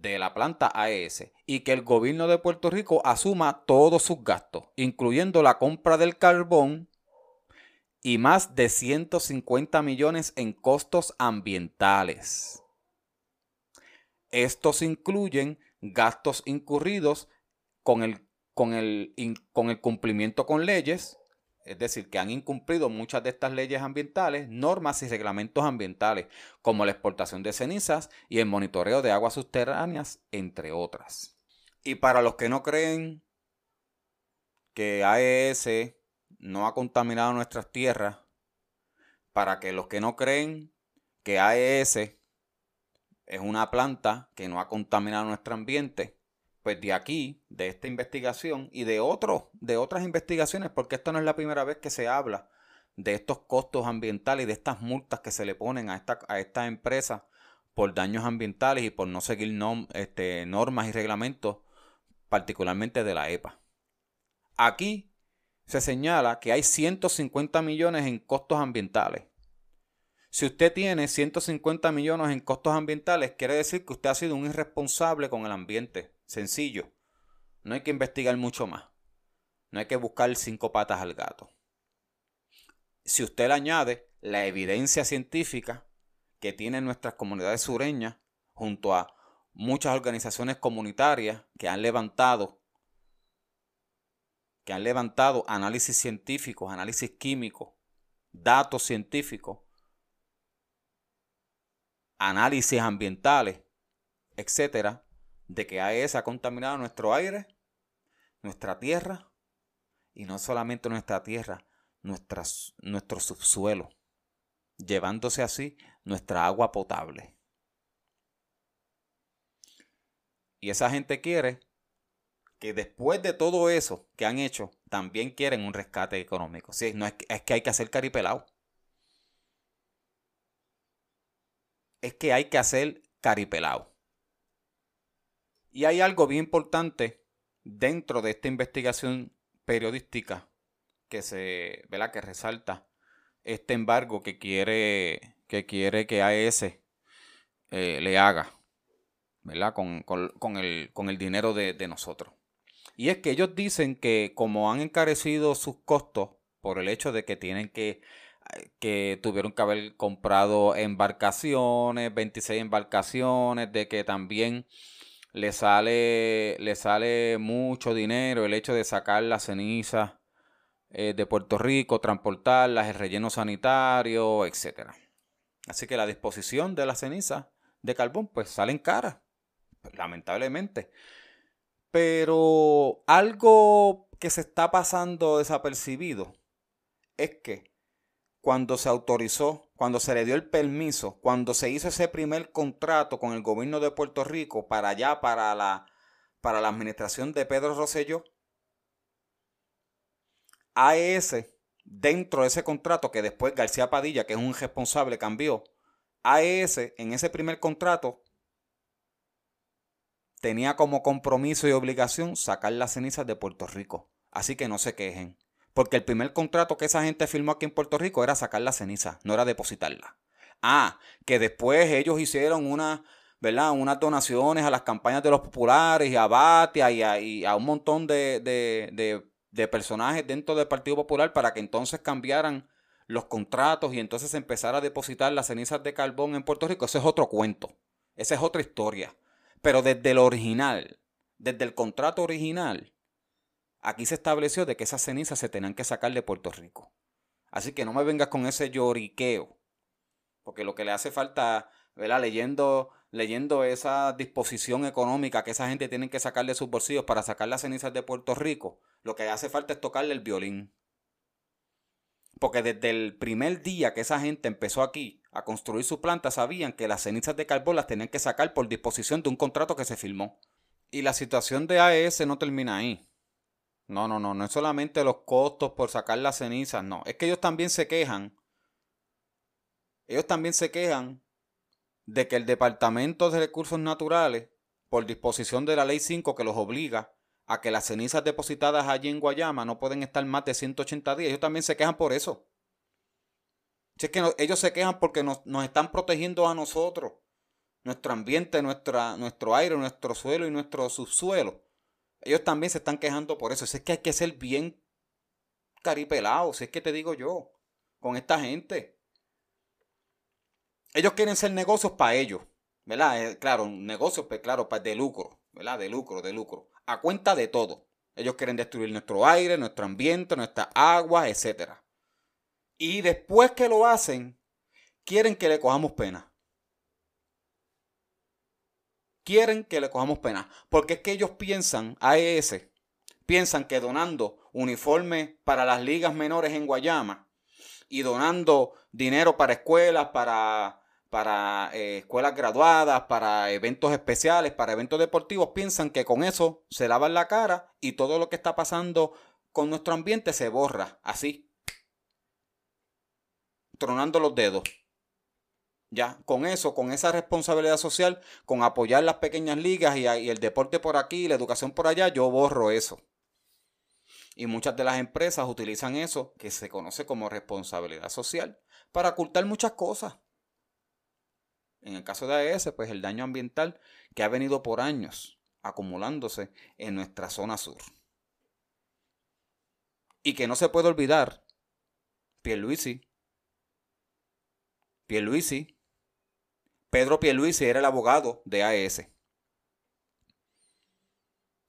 Speaker 1: de la planta AES y que el gobierno de Puerto Rico asuma todos sus gastos, incluyendo la compra del carbón y más de 150 millones en costos ambientales. Estos incluyen gastos incurridos con el, con el, con el cumplimiento con leyes, es decir, que han incumplido muchas de estas leyes ambientales, normas y reglamentos ambientales, como la exportación de cenizas y el monitoreo de aguas subterráneas, entre otras. Y para los que no creen que AES no ha contaminado nuestras tierras, para que los que no creen que AES es una planta que no ha contaminado nuestro ambiente, pues de aquí, de esta investigación y de otros, de otras investigaciones, porque esto no es la primera vez que se habla de estos costos ambientales y de estas multas que se le ponen a esta, a esta empresa por daños ambientales y por no seguir este, normas y reglamentos, particularmente de la EPA. Aquí se señala que hay 150 millones en costos ambientales. Si usted tiene 150 millones en costos ambientales, quiere decir que usted ha sido un irresponsable con el ambiente. Sencillo. no hay que investigar mucho más. No hay que buscar cinco patas al gato. Si usted le añade la evidencia científica que tienen nuestras comunidades sureñas junto a muchas organizaciones comunitarias que han levantado que han levantado análisis científicos, análisis químicos, datos científicos, análisis ambientales, etcétera, de que AES ha contaminado nuestro aire, nuestra tierra y no solamente nuestra tierra, nuestro subsuelo, llevándose así nuestra agua potable. Y esa gente quiere que después de todo eso que han hecho, también quieren un rescate económico. Sí, no es, que, es que hay que hacer caripelado. Es que hay que hacer caripelado. Y hay algo bien importante dentro de esta investigación periodística que se, ¿verdad? que resalta este embargo que quiere que quiere que AES eh, le haga, ¿verdad? Con, el, con el, dinero de, de nosotros. Y es que ellos dicen que como han encarecido sus costos por el hecho de que tienen que que tuvieron que haber comprado embarcaciones, 26 embarcaciones, de que también le sale, le sale mucho dinero el hecho de sacar las cenizas eh, de Puerto Rico, transportarlas, el relleno sanitario, etc. Así que la disposición de las cenizas de carbón pues salen caras, lamentablemente. Pero algo que se está pasando desapercibido es que cuando se autorizó, cuando se le dio el permiso, cuando se hizo ese primer contrato con el gobierno de Puerto Rico para allá, para la, para la administración de Pedro Rosselló, AES, dentro de ese contrato que después García Padilla, que es un responsable, cambió, AES en ese primer contrato tenía como compromiso y obligación sacar las cenizas de Puerto Rico. Así que no se quejen. Porque el primer contrato que esa gente firmó aquí en Puerto Rico era sacar las cenizas, no era depositarla. Ah, que después ellos hicieron una, ¿verdad? unas donaciones a las campañas de los populares y a Batia y a, un montón de, de, de, personajes dentro del Partido Popular para que entonces cambiaran los contratos y entonces empezara a depositar las cenizas de carbón en Puerto Rico. Ese es otro cuento. Esa es otra historia. Pero desde el original, desde el contrato original, aquí se estableció de que esas cenizas se tenían que sacar de Puerto Rico. Así que no me vengas con ese lloriqueo. Porque lo que le hace falta, ¿verdad? Leyendo, leyendo esa disposición económica que esa gente tiene que sacar de sus bolsillos para sacar las cenizas de Puerto Rico, lo que hace falta es tocarle el violín. Porque desde el primer día que esa gente empezó aquí a construir su planta sabían que las cenizas de carbón las tenían que sacar por disposición de un contrato que se firmó. Y la situación de AES no termina ahí. No, no, no, no es solamente los costos por sacar las cenizas, no. Es que ellos también se quejan. Ellos también se quejan de que el Departamento de Recursos Naturales, por disposición de la Ley 5 que los obliga a que las cenizas depositadas allí en Guayama no pueden estar más de 180 días, ellos también se quejan por eso. Es que ellos se quejan porque nos, están protegiendo a nosotros, nuestro ambiente, nuestra, nuestro aire, nuestro suelo y nuestro subsuelo. Ellos también se están quejando por eso. Si es que hay que ser bien caripelados, si es que te digo yo, con esta gente. Ellos quieren ser negocios para ellos, ¿verdad? Eh, claro, negocios, pues claro, de lucro, ¿verdad? De lucro, de lucro. A cuenta de todo. Ellos quieren destruir nuestro aire, nuestro ambiente, nuestra agua, etcétera. Y después que lo hacen, quieren que le cojamos pena. Quieren que le cojamos pena. Porque es que ellos piensan, AES, piensan que donando uniformes para las ligas menores en Guayama y donando dinero para escuelas, para, para eh, escuelas graduadas, para eventos especiales, para eventos deportivos, piensan que con eso se lavan la cara y todo lo que está pasando con nuestro ambiente se borra. Así, tronando los dedos. Ya, con eso, con esa responsabilidad social, con apoyar las pequeñas ligas y, el deporte por aquí, la educación por allá, yo borro eso. Y muchas de las empresas utilizan eso, que se conoce como responsabilidad social, para ocultar muchas cosas. En el caso de AES, pues el daño ambiental que ha venido por años acumulándose en nuestra zona sur. Y que no se puede olvidar, Pierluisi, Pierluisi, Pedro Pierluisi era el abogado de AES.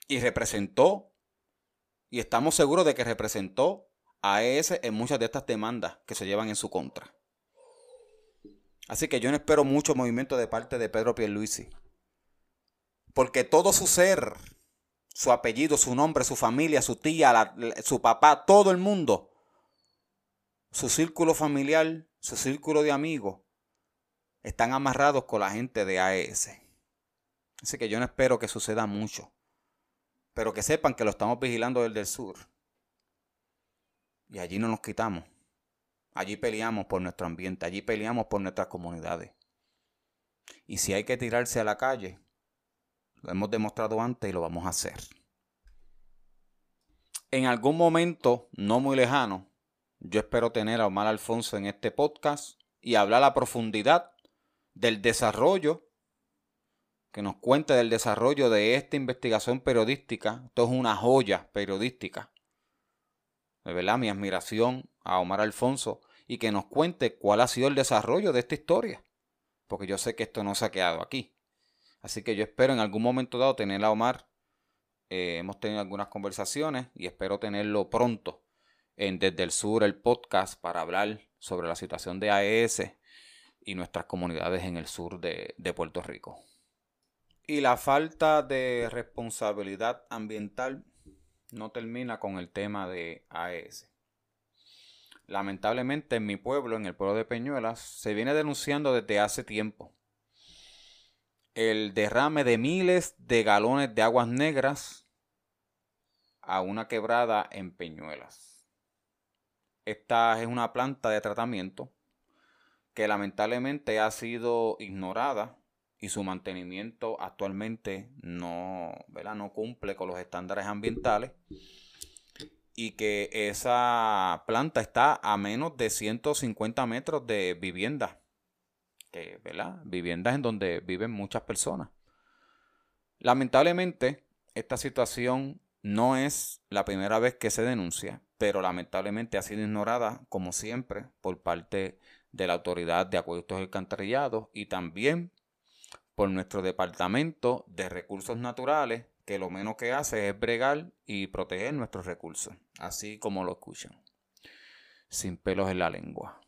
Speaker 1: Y representó, y estamos seguros de que representó a AES en muchas de estas demandas que se llevan en su contra. Así que yo no espero mucho movimiento de parte de Pedro Pierluisi. Porque todo su ser, su apellido, su nombre, su familia, su tía, su papá, todo el mundo, su círculo familiar, su círculo de amigos, están amarrados con la gente de AES. Así que yo no espero que suceda mucho. Pero que sepan que lo estamos vigilando desde el sur. Y allí no nos quitamos. Allí peleamos por nuestro ambiente, allí peleamos por nuestras comunidades. Y si hay que tirarse a la calle, lo hemos demostrado antes y lo vamos a hacer. En algún momento, no muy lejano, yo espero tener a Omar Alfonso en este podcast y hablar a profundidad del desarrollo, que nos cuente del desarrollo de esta investigación periodística. Esto es una joya periodística. De verdad, mi admiración a Omar Alfonso y que nos cuente cuál ha sido el desarrollo de esta historia. Porque yo sé que esto no se ha quedado aquí. Así que yo espero en algún momento dado tener a Omar. Eh, hemos tenido algunas conversaciones y espero tenerlo pronto en Desde el Sur, el podcast, para hablar sobre la situación de AES y nuestras comunidades en el sur de, de Puerto Rico. Y la falta de responsabilidad ambiental no termina con el tema de AES. Lamentablemente en mi pueblo, en el pueblo de Peñuelas, se viene denunciando desde hace tiempo el derrame de miles de galones de aguas negras a una quebrada en Peñuelas. Esta es una planta de tratamiento que lamentablemente ha sido ignorada y su mantenimiento actualmente no, no cumple con los estándares ambientales y que esa planta está a menos de 150 metros de vivienda, que, ¿verdad? Viviendas en donde viven muchas personas. Lamentablemente, esta situación no es la primera vez que se denuncia, pero lamentablemente ha sido ignorada, como siempre, por parte de la Autoridad de Acueductos y Alcantarillados y también por nuestro Departamento de Recursos Naturales, que lo menos que hace es bregar y proteger nuestros recursos, así como lo escuchan, sin pelos en la lengua.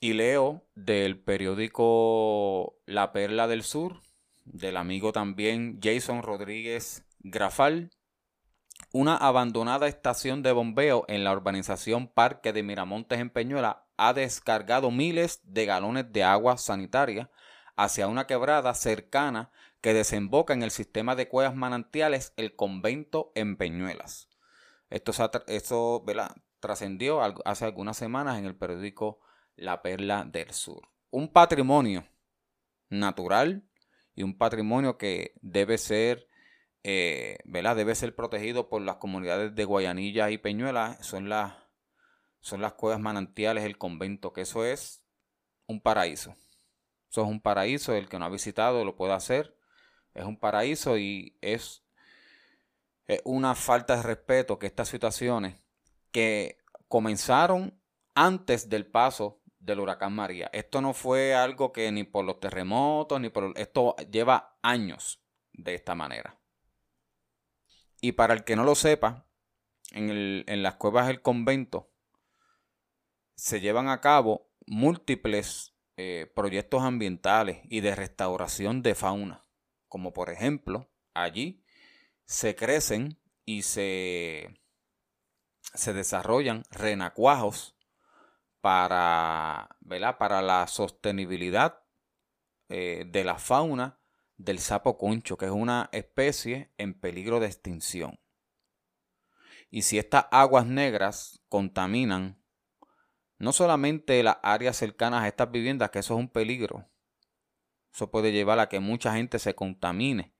Speaker 1: Y leo del periódico La Perla del Sur, del amigo también Jason Rodríguez Grafal, una abandonada estación de bombeo en la urbanización Parque de Miramontes en Peñuela ha descargado miles de galones de agua sanitaria hacia una quebrada cercana que desemboca en el sistema de cuevas manantiales El Convento en Peñuelas. Esto, esto trascendió hace algunas semanas en el periódico La Perla del Sur. Un patrimonio natural y un patrimonio que debe ser, eh, debe ser protegido por las comunidades de Guayanilla y Peñuelas. Son las, son las cuevas manantiales, el convento, que eso es un paraíso. Eso es un paraíso, el que no ha visitado lo puede hacer es un paraíso y es, una falta de respeto que estas situaciones que comenzaron antes del paso del huracán María. Esto no fue algo que ni por los terremotos, ni por... Esto lleva años de esta manera. Y para el que no lo sepa, en, en las cuevas del convento se llevan a cabo múltiples eh, proyectos ambientales y de restauración de fauna como por ejemplo allí se crecen y se, se desarrollan renacuajos para, para la sostenibilidad eh, de la fauna del sapo concho, que es una especie en peligro de extinción. Y si estas aguas negras contaminan no solamente las áreas cercanas a estas viviendas, que eso es un peligro, eso puede llevar a que mucha gente se contamine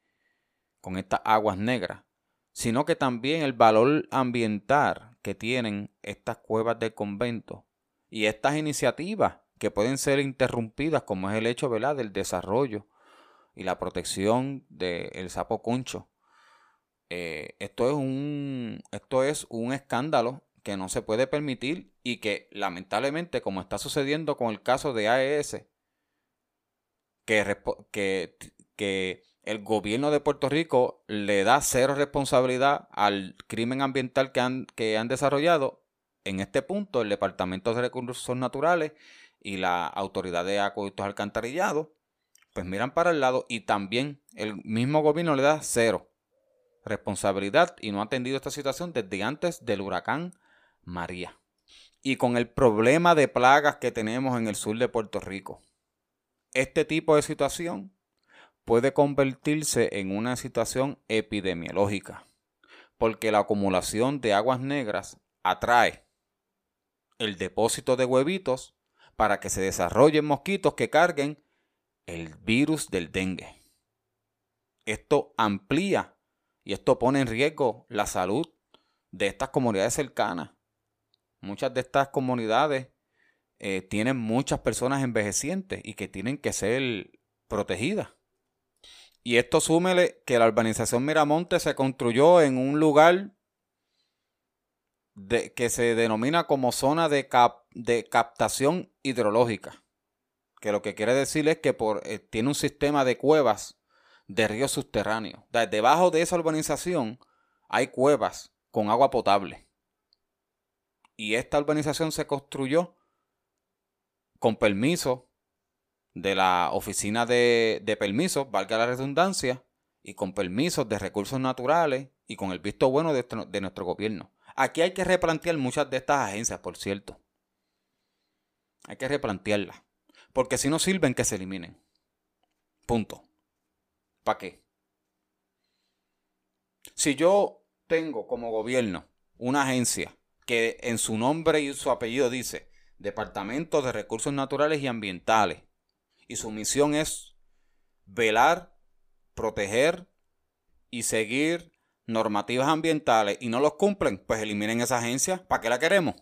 Speaker 1: con estas aguas negras, sino que también el valor ambiental que tienen estas cuevas del convento y estas iniciativas que pueden ser interrumpidas, como es el hecho ¿verdad? del desarrollo y la protección del sapo concho. Eh, esto, es un, esto es un escándalo que no se puede permitir y que lamentablemente, como está sucediendo con el caso de AES, que, que, que el gobierno de Puerto Rico le da cero responsabilidad al crimen ambiental que han, que han desarrollado, en este punto el Departamento de Recursos Naturales y la Autoridad de Acueductos Alcantarillados, pues miran para el lado y también el mismo gobierno le da cero responsabilidad y no ha atendido esta situación desde antes del huracán María. Y con el problema de plagas que tenemos en el sur de Puerto Rico, este tipo de situación puede convertirse en una situación epidemiológica, porque la acumulación de aguas negras atrae el depósito de huevitos para que se desarrollen mosquitos que carguen el virus del dengue. Esto amplía y esto pone en riesgo la salud de estas comunidades cercanas. Muchas de estas comunidades eh, tienen muchas personas envejecientes y que tienen que ser protegidas. Y esto súmele que la urbanización Miramonte se construyó en un lugar que se denomina como zona de, de captación hidrológica. Que lo que quiere decir es que por, eh, tiene un sistema de cuevas de ríos subterráneos. Debajo de esa urbanización hay cuevas con agua potable. Y esta urbanización se construyó con permiso de la Oficina de, de Permisos, valga la redundancia, y con permisos de recursos naturales y con el visto bueno de, de nuestro gobierno. Aquí hay que replantear muchas de estas agencias, por cierto. Hay que replantearlas. Porque si no sirven, que se eliminen. Punto. ¿Para qué? Si yo tengo como gobierno una agencia que en su nombre y su apellido dice Departamento de Recursos Naturales y Ambientales y su misión es velar, proteger y seguir normativas ambientales y no los cumplen, pues eliminen esa agencia. ¿Para qué la queremos?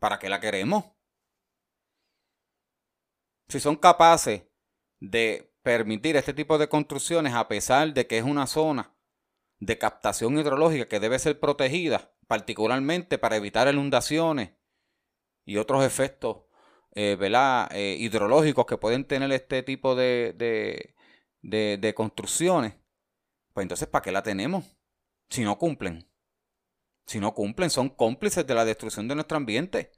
Speaker 1: ¿Para qué la queremos? Si son capaces de permitir este tipo de construcciones a pesar de que es una zona de captación hidrológica que debe ser protegida, particularmente para evitar inundaciones y otros efectos eh, eh, hidrológicos que pueden tener este tipo de, de, construcciones, pues entonces ¿para qué la tenemos? Si no cumplen. Si no cumplen, son cómplices de la destrucción de nuestro ambiente.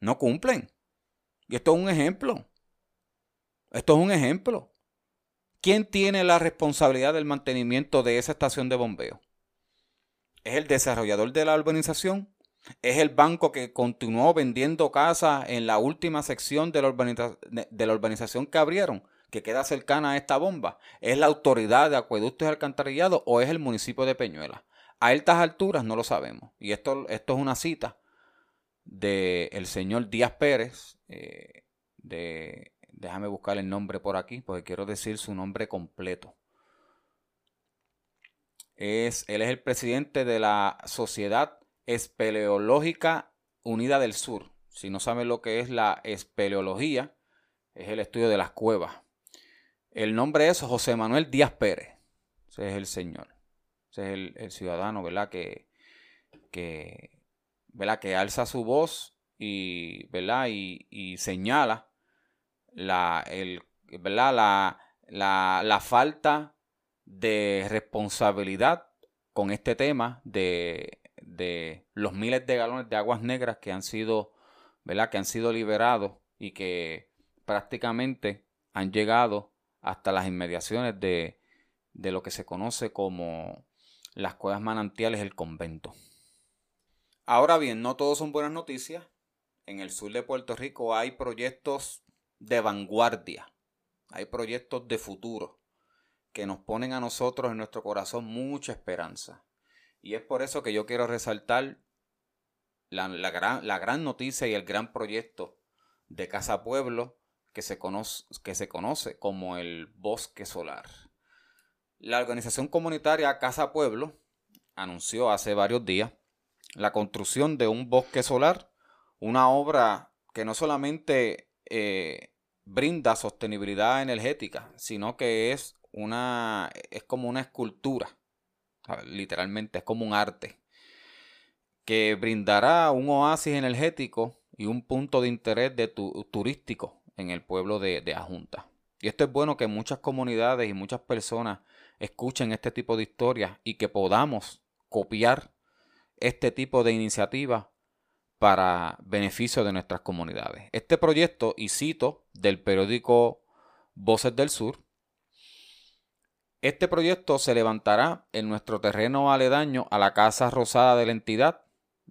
Speaker 1: No cumplen. Y esto es un ejemplo. Esto es un ejemplo. ¿Quién tiene la responsabilidad del mantenimiento de esa estación de bombeo? ¿Es el desarrollador de la urbanización? Es el banco que continuó vendiendo casas en la última sección de la, de urbanización que abrieron, que queda cercana a esta bomba. ¿Es la autoridad de acueductos y alcantarillados o es el municipio de Peñuela? A estas alturas no lo sabemos. Y esto, esto es una cita del señor Díaz Pérez, eh, de, déjame buscar el nombre por aquí, porque quiero decir su nombre completo. Es, él es el presidente de la Sociedad Espeleológica Unida del Sur. Si no saben lo que es la espeleología, es el estudio de las cuevas. El nombre es José Manuel Díaz Pérez. Ese es el señor. Ese es el, ciudadano, ¿verdad? Que, que, que alza su voz y, ¿verdad? y, señala la, el. La, la, la falta de responsabilidad con este tema de de los miles de galones de aguas negras que han sido, ¿verdad? Que han sido liberados y que prácticamente han llegado hasta las inmediaciones de, de lo que se conoce como las cuevas manantiales del convento. Ahora bien, no todos son buenas noticias. En el sur de Puerto Rico hay proyectos de vanguardia, hay proyectos de futuro que nos ponen a nosotros en nuestro corazón mucha esperanza. Y es por eso que yo quiero resaltar la, gran, la gran noticia y el gran proyecto de Casa Pueblo que se, conoce, que se conoce como el Bosque Solar. La organización comunitaria Casa Pueblo anunció hace varios días la construcción de un bosque solar, una obra que no solamente eh, brinda sostenibilidad energética, sino que es una es como una escultura, literalmente es como un arte que brindará un oasis energético y un punto de interés de turístico en el pueblo de, de Ajunta. Y esto es bueno que muchas comunidades y muchas personas escuchen este tipo de historias y que podamos copiar este tipo de iniciativas para beneficio de nuestras comunidades. Este proyecto, y cito del periódico Voces del Sur, este proyecto se levantará en nuestro terreno aledaño a la Casa Rosada de la entidad,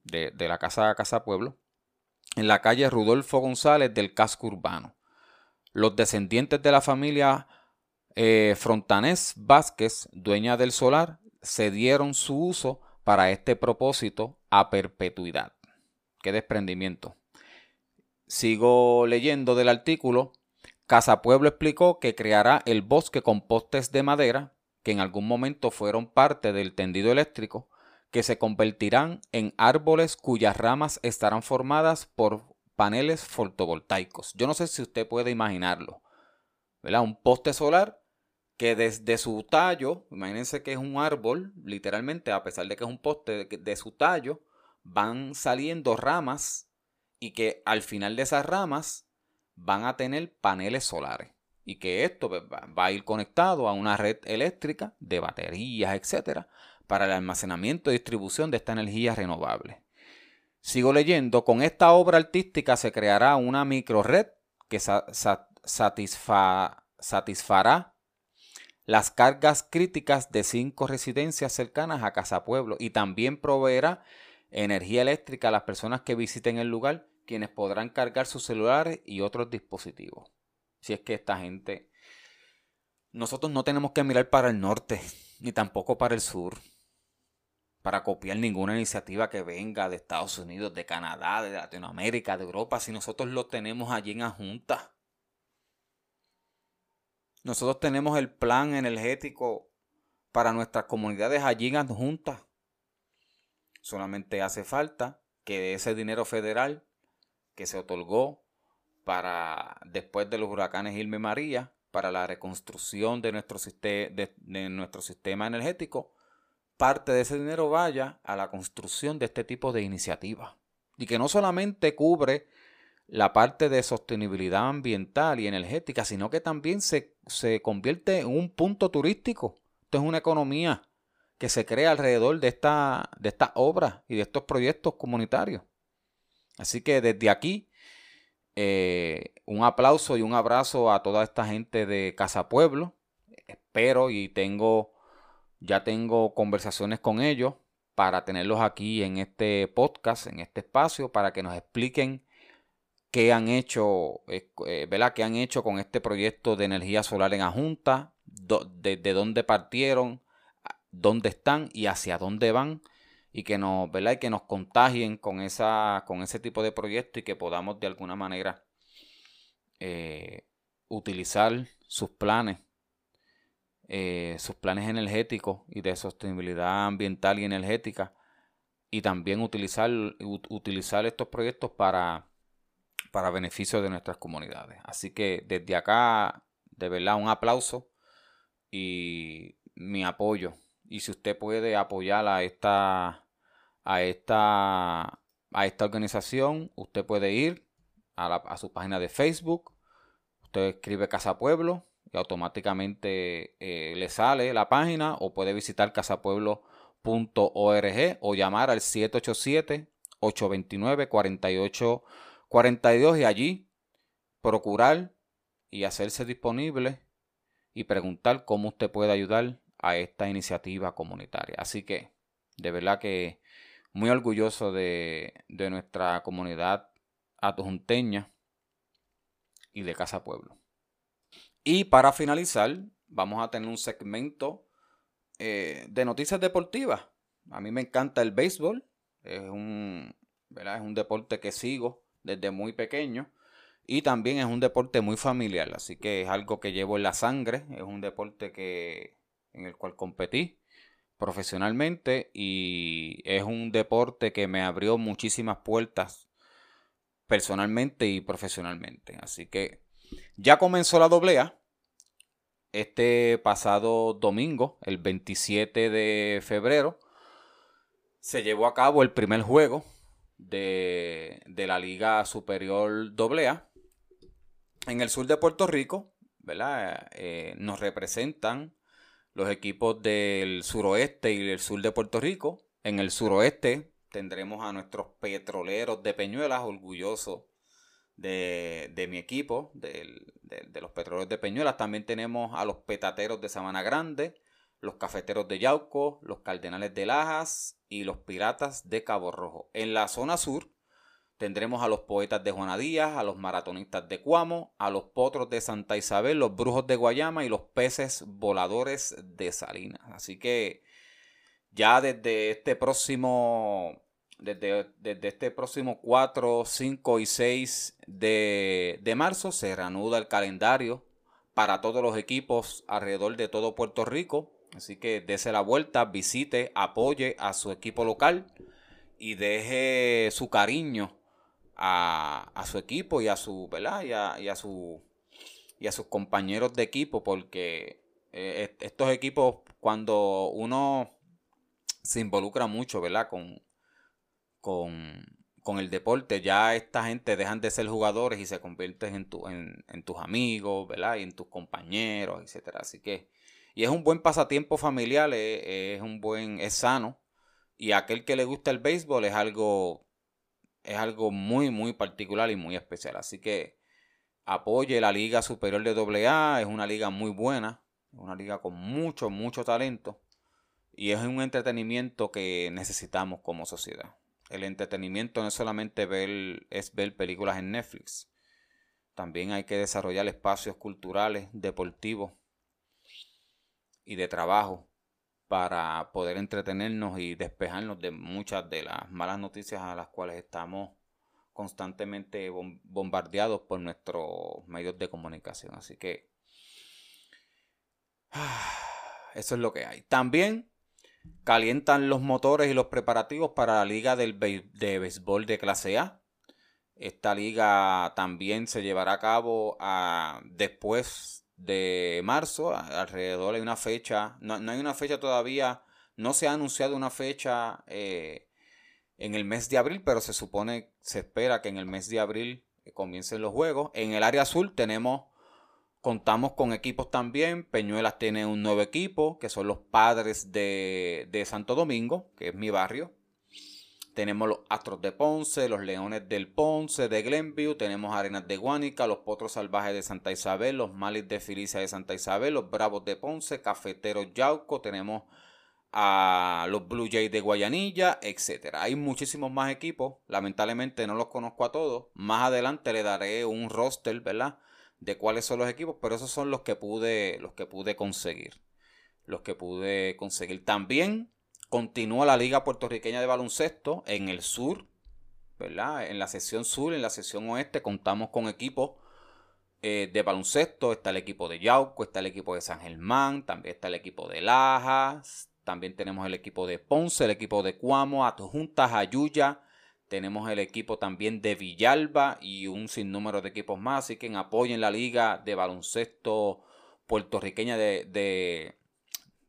Speaker 1: de, la Casa Casa Pueblo, en la calle Rudolfo González del casco urbano. Los descendientes de la familia eh, Frontanés Vázquez, dueña del solar, cedieron su uso para este propósito a perpetuidad. Qué desprendimiento. Sigo leyendo del artículo. Casa Pueblo explicó que creará el bosque con postes de madera que en algún momento fueron parte del tendido eléctrico, que se convertirán en árboles cuyas ramas estarán formadas por paneles fotovoltaicos. Yo no sé si usted puede imaginarlo. ¿verdad? Un poste solar que desde su tallo, imagínense que es un árbol, literalmente, a pesar de que es un poste, de su tallo, van saliendo ramas y que al final de esas ramas van a tener paneles solares y que esto pues, va a ir conectado a una red eléctrica de baterías, etcétera, para el almacenamiento y distribución de esta energía renovable. Sigo leyendo, con esta obra artística se creará una microred que satisfará las cargas críticas de cinco residencias cercanas a Casa Pueblo y también proveerá energía eléctrica a las personas que visiten el lugar, quienes podrán cargar sus celulares y otros dispositivos. Si es que esta gente... Nosotros no tenemos que mirar para el norte, ni tampoco para el sur, para copiar ninguna iniciativa que venga de Estados Unidos, de Canadá, de Latinoamérica, de Europa, si nosotros lo tenemos allí en la Junta. Nosotros tenemos el plan energético para nuestras comunidades allí en adjunta. Solamente hace falta que ese dinero federal que se otorgó para después de los huracanes Irma y María, para la reconstrucción de nuestro, sistema energético, parte de ese dinero vaya a la construcción de este tipo de iniciativas. Y que no solamente cubre la parte de sostenibilidad ambiental y energética, sino que también se, se convierte en un punto turístico. Esto es una economía que se crea alrededor de esta, de estas obras y de estos proyectos comunitarios. Así que desde aquí, eh, un aplauso y un abrazo a toda esta gente de Casa Pueblo. Espero y tengo, ya tengo conversaciones con ellos para tenerlos aquí en este podcast, en este espacio, para que nos expliquen qué han hecho, eh, eh, ¿verdad? ¿Qué han hecho con este proyecto de energía solar en Ajunta? de, dónde partieron? ¿Dónde están y hacia dónde van? Y que nos, ¿verdad? Y que nos contagien con, esa, con ese tipo de proyecto y que podamos de alguna manera eh, utilizar sus planes, sus planes energéticos y de sostenibilidad ambiental y energética y también utilizar, utilizar estos proyectos para para beneficio de nuestras comunidades. Así que desde acá, de verdad, un aplauso y mi apoyo. Y si usted puede apoyar a esta, a esta, a esta organización, usted puede ir a, su página de Facebook, usted escribe Casa Pueblo y automáticamente eh, le sale la página o puede visitar casapueblo.org o llamar al 787 829 48 42 y allí procurar y hacerse disponible y preguntar cómo usted puede ayudar a esta iniciativa comunitaria. Así que, de verdad que muy orgulloso de, de nuestra comunidad adjunteña y de Casa Pueblo. Y para finalizar, vamos a tener un segmento eh, de noticias deportivas. A mí me encanta el béisbol, es un, es un deporte que sigo desde muy pequeño. Y también es un deporte muy familiar, así que es algo que llevo en la sangre, es un deporte que, en el cual competí profesionalmente y es un deporte que me abrió muchísimas puertas personalmente y profesionalmente. Así que Ya comenzó la doblea. Este pasado domingo, el 27 de febrero, se llevó a cabo el primer juego de, la Liga Superior AA. En el sur de Puerto Rico, ¿verdad? Eh, nos representan los equipos del suroeste y del sur de Puerto Rico. En el suroeste tendremos a nuestros petroleros de Peñuelas, orgullosos de, mi equipo, de, los petroleros de Peñuelas. También tenemos a los petateros de Sabana Grande, los cafeteros de Yauco, los cardenales de Lajas y los piratas de Cabo Rojo. En la zona sur tendremos a los poetas de Juana Díaz, a los maratonistas de Cuamo, a los potros de Santa Isabel, los brujos de Guayama y los peces voladores de Salinas. Así que ya desde este próximo desde, este próximo 4, 5 y 6 de, de, marzo se reanuda el calendario para todos los equipos alrededor de todo Puerto Rico. Así que dése la vuelta, visite, apoye a su equipo local y deje su cariño a, su equipo y a su, ¿verdad? Y a, su y a sus compañeros de equipo porque eh, estos equipos cuando uno se involucra mucho, ¿verdad? Con, con, el deporte, ya esta gente dejan de ser jugadores y se convierten en, tu, en, tus amigos, ¿verdad? Y en tus compañeros, etcétera. Así que, y es un buen pasatiempo familiar, es, un buen, es sano. Y aquel que le gusta el béisbol es algo, es algo muy, muy particular y muy especial. Así que apoye la Liga Superior de AA, es una liga muy buena, una liga con mucho, mucho talento. Y es un entretenimiento que necesitamos como sociedad el entretenimiento no es solamente es ver películas en Netflix. También hay que desarrollar espacios culturales, deportivos y de trabajo para poder entretenernos y despejarnos de muchas de las malas noticias a las cuales estamos constantemente bombardeados por nuestros medios de comunicación. Así que (sighs) eso es lo que hay. También calientan los motores y los preparativos para la liga del de béisbol de clase A. Esta liga también se llevará a cabo ah, después de marzo, alrededor de una fecha, no, hay una fecha todavía, no se ha anunciado una fecha eh, en el mes de abril, pero se supone, se espera que en el mes de abril comiencen los juegos. En el área azul tenemos Contamos con equipos también. Peñuelas tiene un nuevo equipo, que son los padres de, Santo Domingo, que es mi barrio. Tenemos los Astros de Ponce, los Leones del Ponce, de Glenview. Tenemos Arenas de Guánica, los Potros Salvajes de Santa Isabel, los Malis de Filicia de Santa Isabel, los Bravos de Ponce, Cafeteros Yauco. Tenemos a los Blue Jays de Guayanilla, etc. Hay muchísimos más equipos. Lamentablemente no los conozco a todos. Más adelante le daré un roster, ¿verdad? de cuáles son los equipos, pero esos son los que pude, los que pude conseguir. Los que pude conseguir. También continúa la Liga Puertorriqueña de Baloncesto en el sur, ¿verdad? En la sección sur, en la sección oeste, contamos con equipos eh, de baloncesto. Está el equipo de Yauco, está el equipo de San Germán, también está el equipo de Lajas, también tenemos el equipo de Ponce, el equipo de Cuamo, Adjuntas, Ayuya, tenemos el equipo también de Villalba y un sinnúmero de equipos más. Así que apoyen la liga de baloncesto puertorriqueña de, de,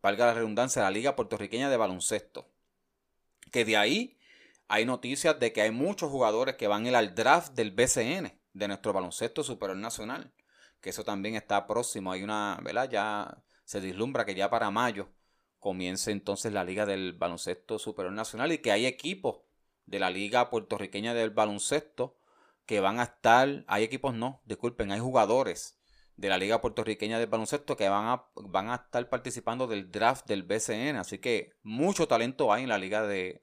Speaker 1: valga la redundancia, la liga puertorriqueña de baloncesto. Que de ahí hay noticias de que hay muchos jugadores que van a al draft del BCN, de nuestro baloncesto superior nacional. Que eso también está próximo. Hay una, ¿verdad? Ya se vislumbra que ya para mayo comience entonces la liga del baloncesto superior nacional y que hay equipos de la Liga Puertorriqueña del Baloncesto que van a estar, hay equipos no, disculpen, hay jugadores de la Liga Puertorriqueña del Baloncesto que van a, van a estar participando del draft del BCN. Así que mucho talento hay en la Liga de,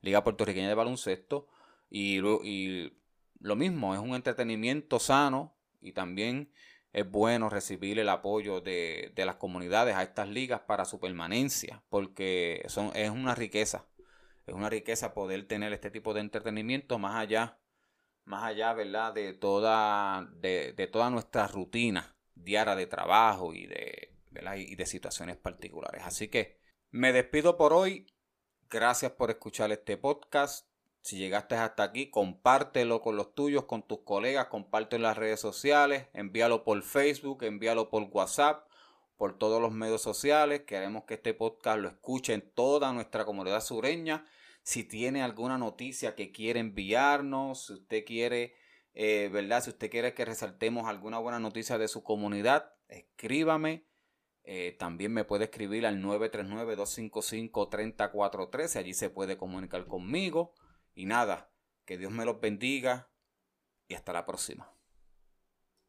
Speaker 1: Liga Puertorriqueña de Baloncesto. Y, y, lo mismo, es un entretenimiento sano y también es bueno recibir el apoyo de, de las comunidades a estas ligas para su permanencia, porque son, es una riqueza es una riqueza poder tener este tipo de entretenimiento más allá, más allá, ¿verdad? De toda, de, toda nuestra rutina diaria de trabajo y de, y de situaciones particulares. Así que me despido por hoy. Gracias por escuchar este podcast. Si llegaste hasta aquí, compártelo con los tuyos, con tus colegas, compártelo en las redes sociales, envíalo por Facebook, envíalo por WhatsApp, por todos los medios sociales. Queremos que este podcast lo escuchen toda nuestra comunidad sureña. Si tiene alguna noticia que quiere enviarnos, si usted quiere, eh, ¿verdad? Si usted quiere que resaltemos alguna buena noticia de su comunidad, escríbame. Eh, también me puede escribir al 939-255-3043. Allí se puede comunicar conmigo. Y nada, que Dios me los bendiga y hasta la próxima.